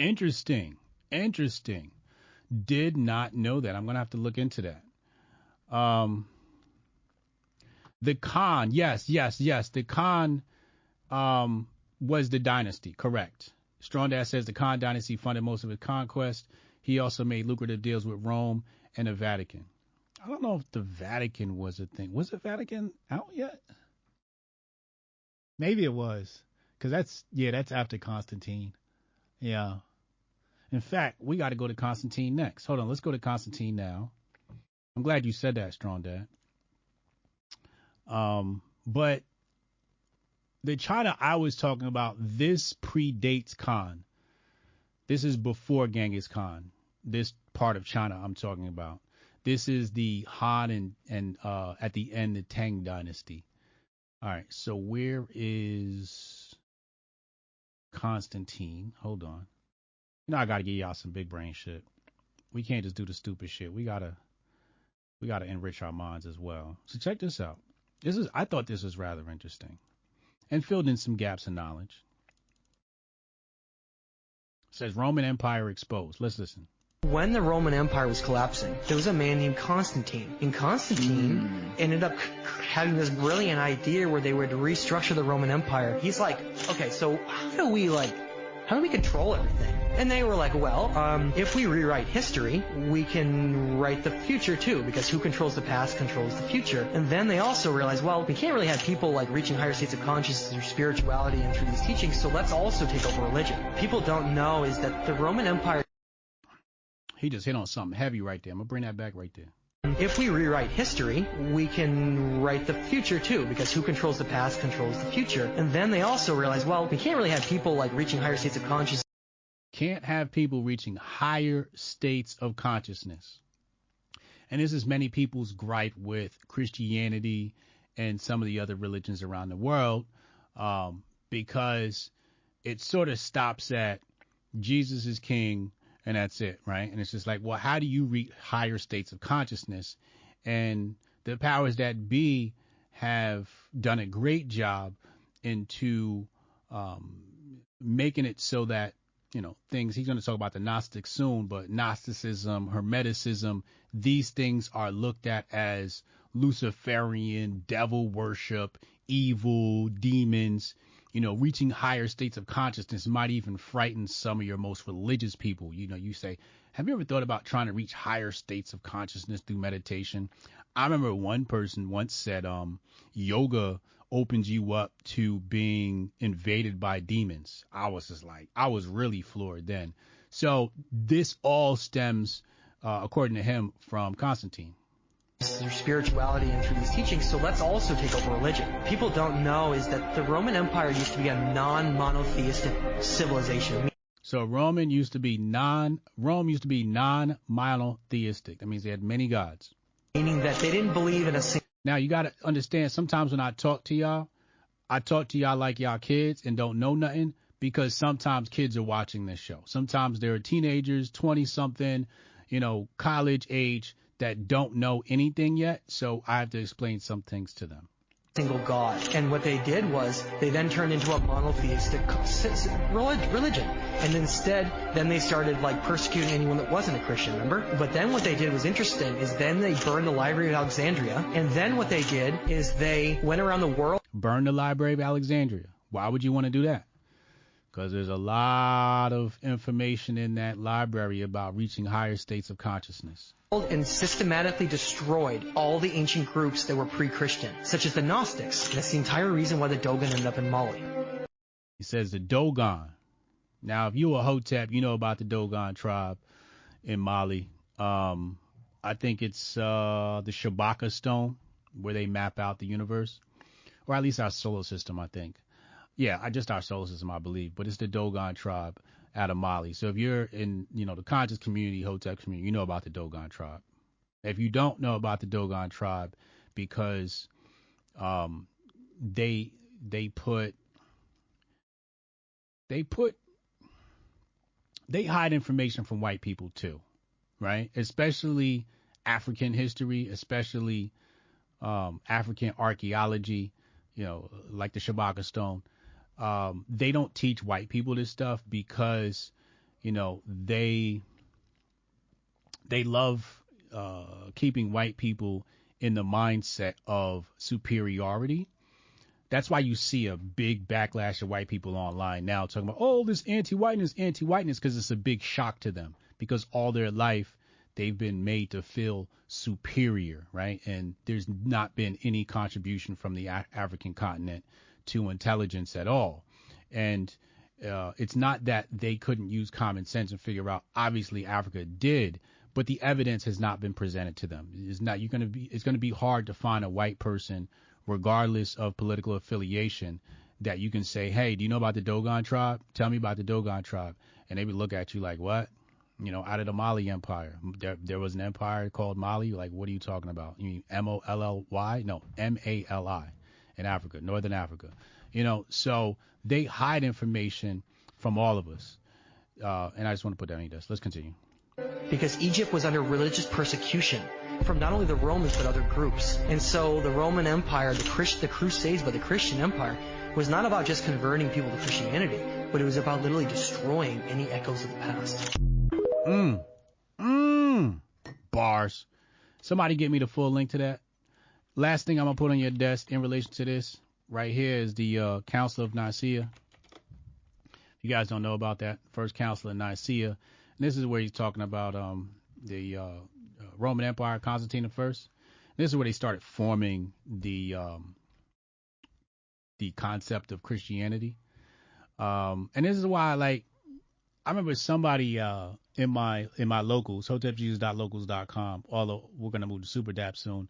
Interesting. Interesting. Did not know that. I'm going to have to look into that. Um, the Khan, yes, yes, yes. The Khan um, was the dynasty, correct. Strong Dad says the Khan dynasty funded most of his conquest. He also made lucrative deals with Rome and the Vatican. I don't know if the Vatican was a thing. Was the Vatican out yet? Maybe it was. Because that's, yeah, that's after Constantine. Yeah. In fact, we got to go to Constantine next. Hold on, let's go to Constantine now. I'm glad you said that, Strong Dad. Um, but the China I was talking about, this predates Khan. This is before Genghis Khan. This part of China I'm talking about. This is the Han and and uh, at the end the Tang dynasty. All right, so where is Constantine? Hold on. You know I gotta give y'all some big brain shit. We can't just do the stupid shit. We gotta we gotta enrich our minds as well. So check this out. This is I thought this was rather interesting and filled in some gaps in knowledge. It says Roman Empire exposed. Let's listen. When the Roman Empire was collapsing, there was a man named Constantine. And Constantine mm. ended up having this brilliant idea where they would restructure the Roman Empire. He's like, okay, so how do we like, how do we control everything? And they were like, well, um, if we rewrite history, we can write the future too, because who controls the past controls the future. And then they also realized, well, we can't really have people like reaching higher states of consciousness through spirituality and through these teachings, so let's also take over religion. People don't know is that the Roman Empire he just hit on something heavy right there. I'm gonna bring that back right there. If we rewrite history, we can write the future too, because who controls the past controls the future. And then they also realize, well, we can't really have people like reaching higher states of consciousness. Can't have people reaching higher states of consciousness. And this is many people's gripe with Christianity and some of the other religions around the world, um, because it sort of stops at Jesus is king, and that's it, right? And it's just like, well, how do you reach higher states of consciousness? And the powers that be have done a great job into um, making it so that you know things. He's going to talk about the Gnostics soon, but Gnosticism, Hermeticism, these things are looked at as Luciferian, devil worship, evil, demons you know, reaching higher states of consciousness might even frighten some of your most religious people. You know, you say, have you ever thought about trying to reach higher states of consciousness through meditation? I remember one person once said, um, yoga opens you up to being invaded by demons. I was just like, I was really floored then. So this all stems, uh, according to him, from Constantine through spirituality and through these teachings, so let's also take over religion. People don't know is that the Roman Empire used to be a non-monotheistic civilization. So Roman used to be non Rome used to be non-monotheistic. That means they had many gods. Meaning that they didn't believe in a single. Now you got to understand. Sometimes when I talk to y'all, I talk to y'all like y'all kids and don't know nothing because sometimes kids are watching this show. Sometimes there are teenagers, 20 something, you know, college age that don't know anything yet. So I have to explain some things to them single God. And what they did was they then turned into a monotheistic religion. And instead, then they started like persecuting anyone that wasn't a Christian, remember? But then what they did was interesting is then they burned the Library of Alexandria. And then what they did is they went around the world. Burn the Library of Alexandria. Why would you want to do that? Because there's a lot of information in that library about reaching higher states of consciousness and systematically destroyed all the ancient groups that were pre-Christian, such as the Gnostics. That's the entire reason why the Dogon ended up in Mali. He says the Dogon. Now, if you a Hotep, you know about the Dogon tribe in Mali. Um, I think it's uh, the Shabaka stone where they map out the universe, or at least our solar system. I think. Yeah, I just our solar system, I believe, but it's the Dogon tribe out of Mali. So if you're in, you know, the conscious community, Hotep community, you know about the Dogon tribe. If you don't know about the Dogon tribe, because um, they they put they put they hide information from white people too, right? Especially African history, especially um, African archaeology, you know, like the Shabaka stone um, they don't teach white people this stuff because, you know, they they love uh, keeping white people in the mindset of superiority. That's why you see a big backlash of white people online now talking about, oh, this anti-whiteness, anti-whiteness, because it's a big shock to them because all their life they've been made to feel superior, right? And there's not been any contribution from the African continent to intelligence at all. And uh, it's not that they couldn't use common sense and figure out. Obviously, Africa did, but the evidence has not been presented to them. It's not. You're gonna be. It's gonna be hard to find a white person, regardless of political affiliation, that you can say, "Hey, do you know about the Dogon tribe? Tell me about the Dogon tribe." And they would look at you like, "What?" You know, out of the Mali Empire. There, there was an empire called Mali. Like, what are you talking about? You mean M O L L Y? No, M A L I in Africa, Northern Africa. You know, so they hide information from all of us. Uh, and I just want to put that on this. Let's continue. Because Egypt was under religious persecution from not only the Romans but other groups. And so the Roman Empire, the, Christ, the Crusades by the Christian Empire, was not about just converting people to Christianity, but it was about literally destroying any echoes of the past. Mmm. Mmm. Bars. Somebody get me the full link to that. Last thing I'm gonna put on your desk in relation to this right here is the uh, Council of Nicaea. If you guys don't know about that first Council of Nicaea. And this is where he's talking about um, the uh, uh Roman Empire, Constantine I. This is where they started forming the um, the concept of Christianity. Um, and this is why, like, I remember somebody uh, in my in my locals, hotepjesus.locals.com. Although we're gonna move to Super DApp soon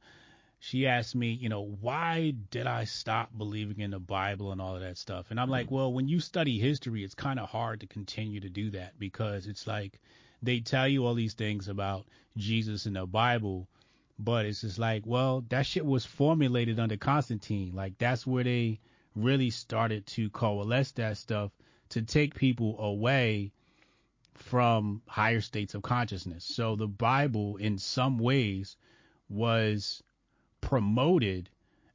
she asked me, you know, why did I stop believing in the Bible and all of that stuff? And I'm like, mm-hmm. well, when you study history, it's kind of hard to continue to do that because it's like they tell you all these things about Jesus in the Bible, but it's just like, well, that shit was formulated under Constantine. Like that's where they really started to coalesce that stuff to take people away from higher states of consciousness. So the Bible in some ways was promoted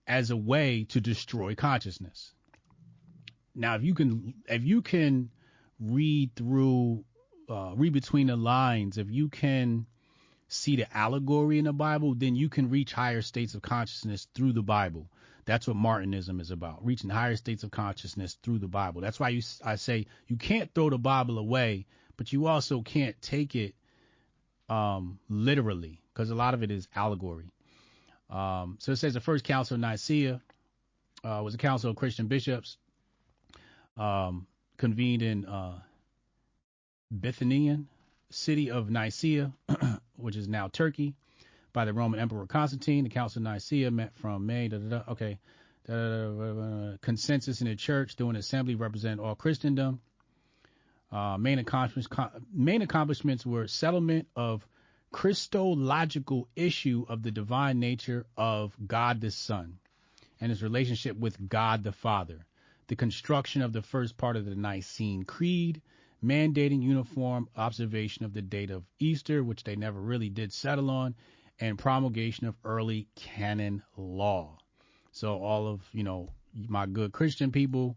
as a way to destroy consciousness. Now, if you can, if you can read through, uh, read between the lines, if you can see the allegory in the Bible, then you can reach higher states of consciousness through the Bible. That's what Martinism is about, reaching higher states of consciousness through the Bible. That's why you, I say you can't throw the Bible away, but you also can't take it um, literally because a lot of it is allegory. Um, so it says the first council of Nicaea uh, was a council of Christian bishops um, convened in uh, Bithynian city of Nicaea, [CLEARS THROAT] which is now Turkey, by the Roman Emperor Constantine. The Council of Nicaea met from May. Da, da, da, okay. consensus in the church through an assembly represent all Christendom. Uh, main, accomplishments, main accomplishments were settlement of Christological issue of the divine nature of God the Son and his relationship with God the Father. the construction of the first part of the Nicene Creed, mandating uniform observation of the date of Easter, which they never really did settle on, and promulgation of early canon law. So all of, you know, my good Christian people,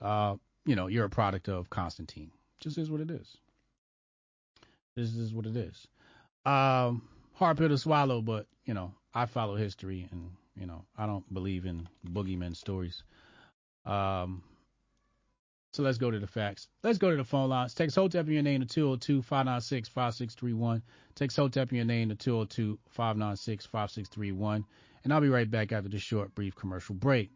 uh, you know, you're a product of Constantine. Just is what it is. This is what it is. Um, hard pill to swallow, but you know, I follow history, and you know, I don't believe in boogeyman stories. Um, so let's go to the facts. Let's go to the phone lines. Text HOTEP in your name to 202 596 5631. Text HOTEP in your name to 202 596 5631. And I'll be right back after this short, brief commercial break.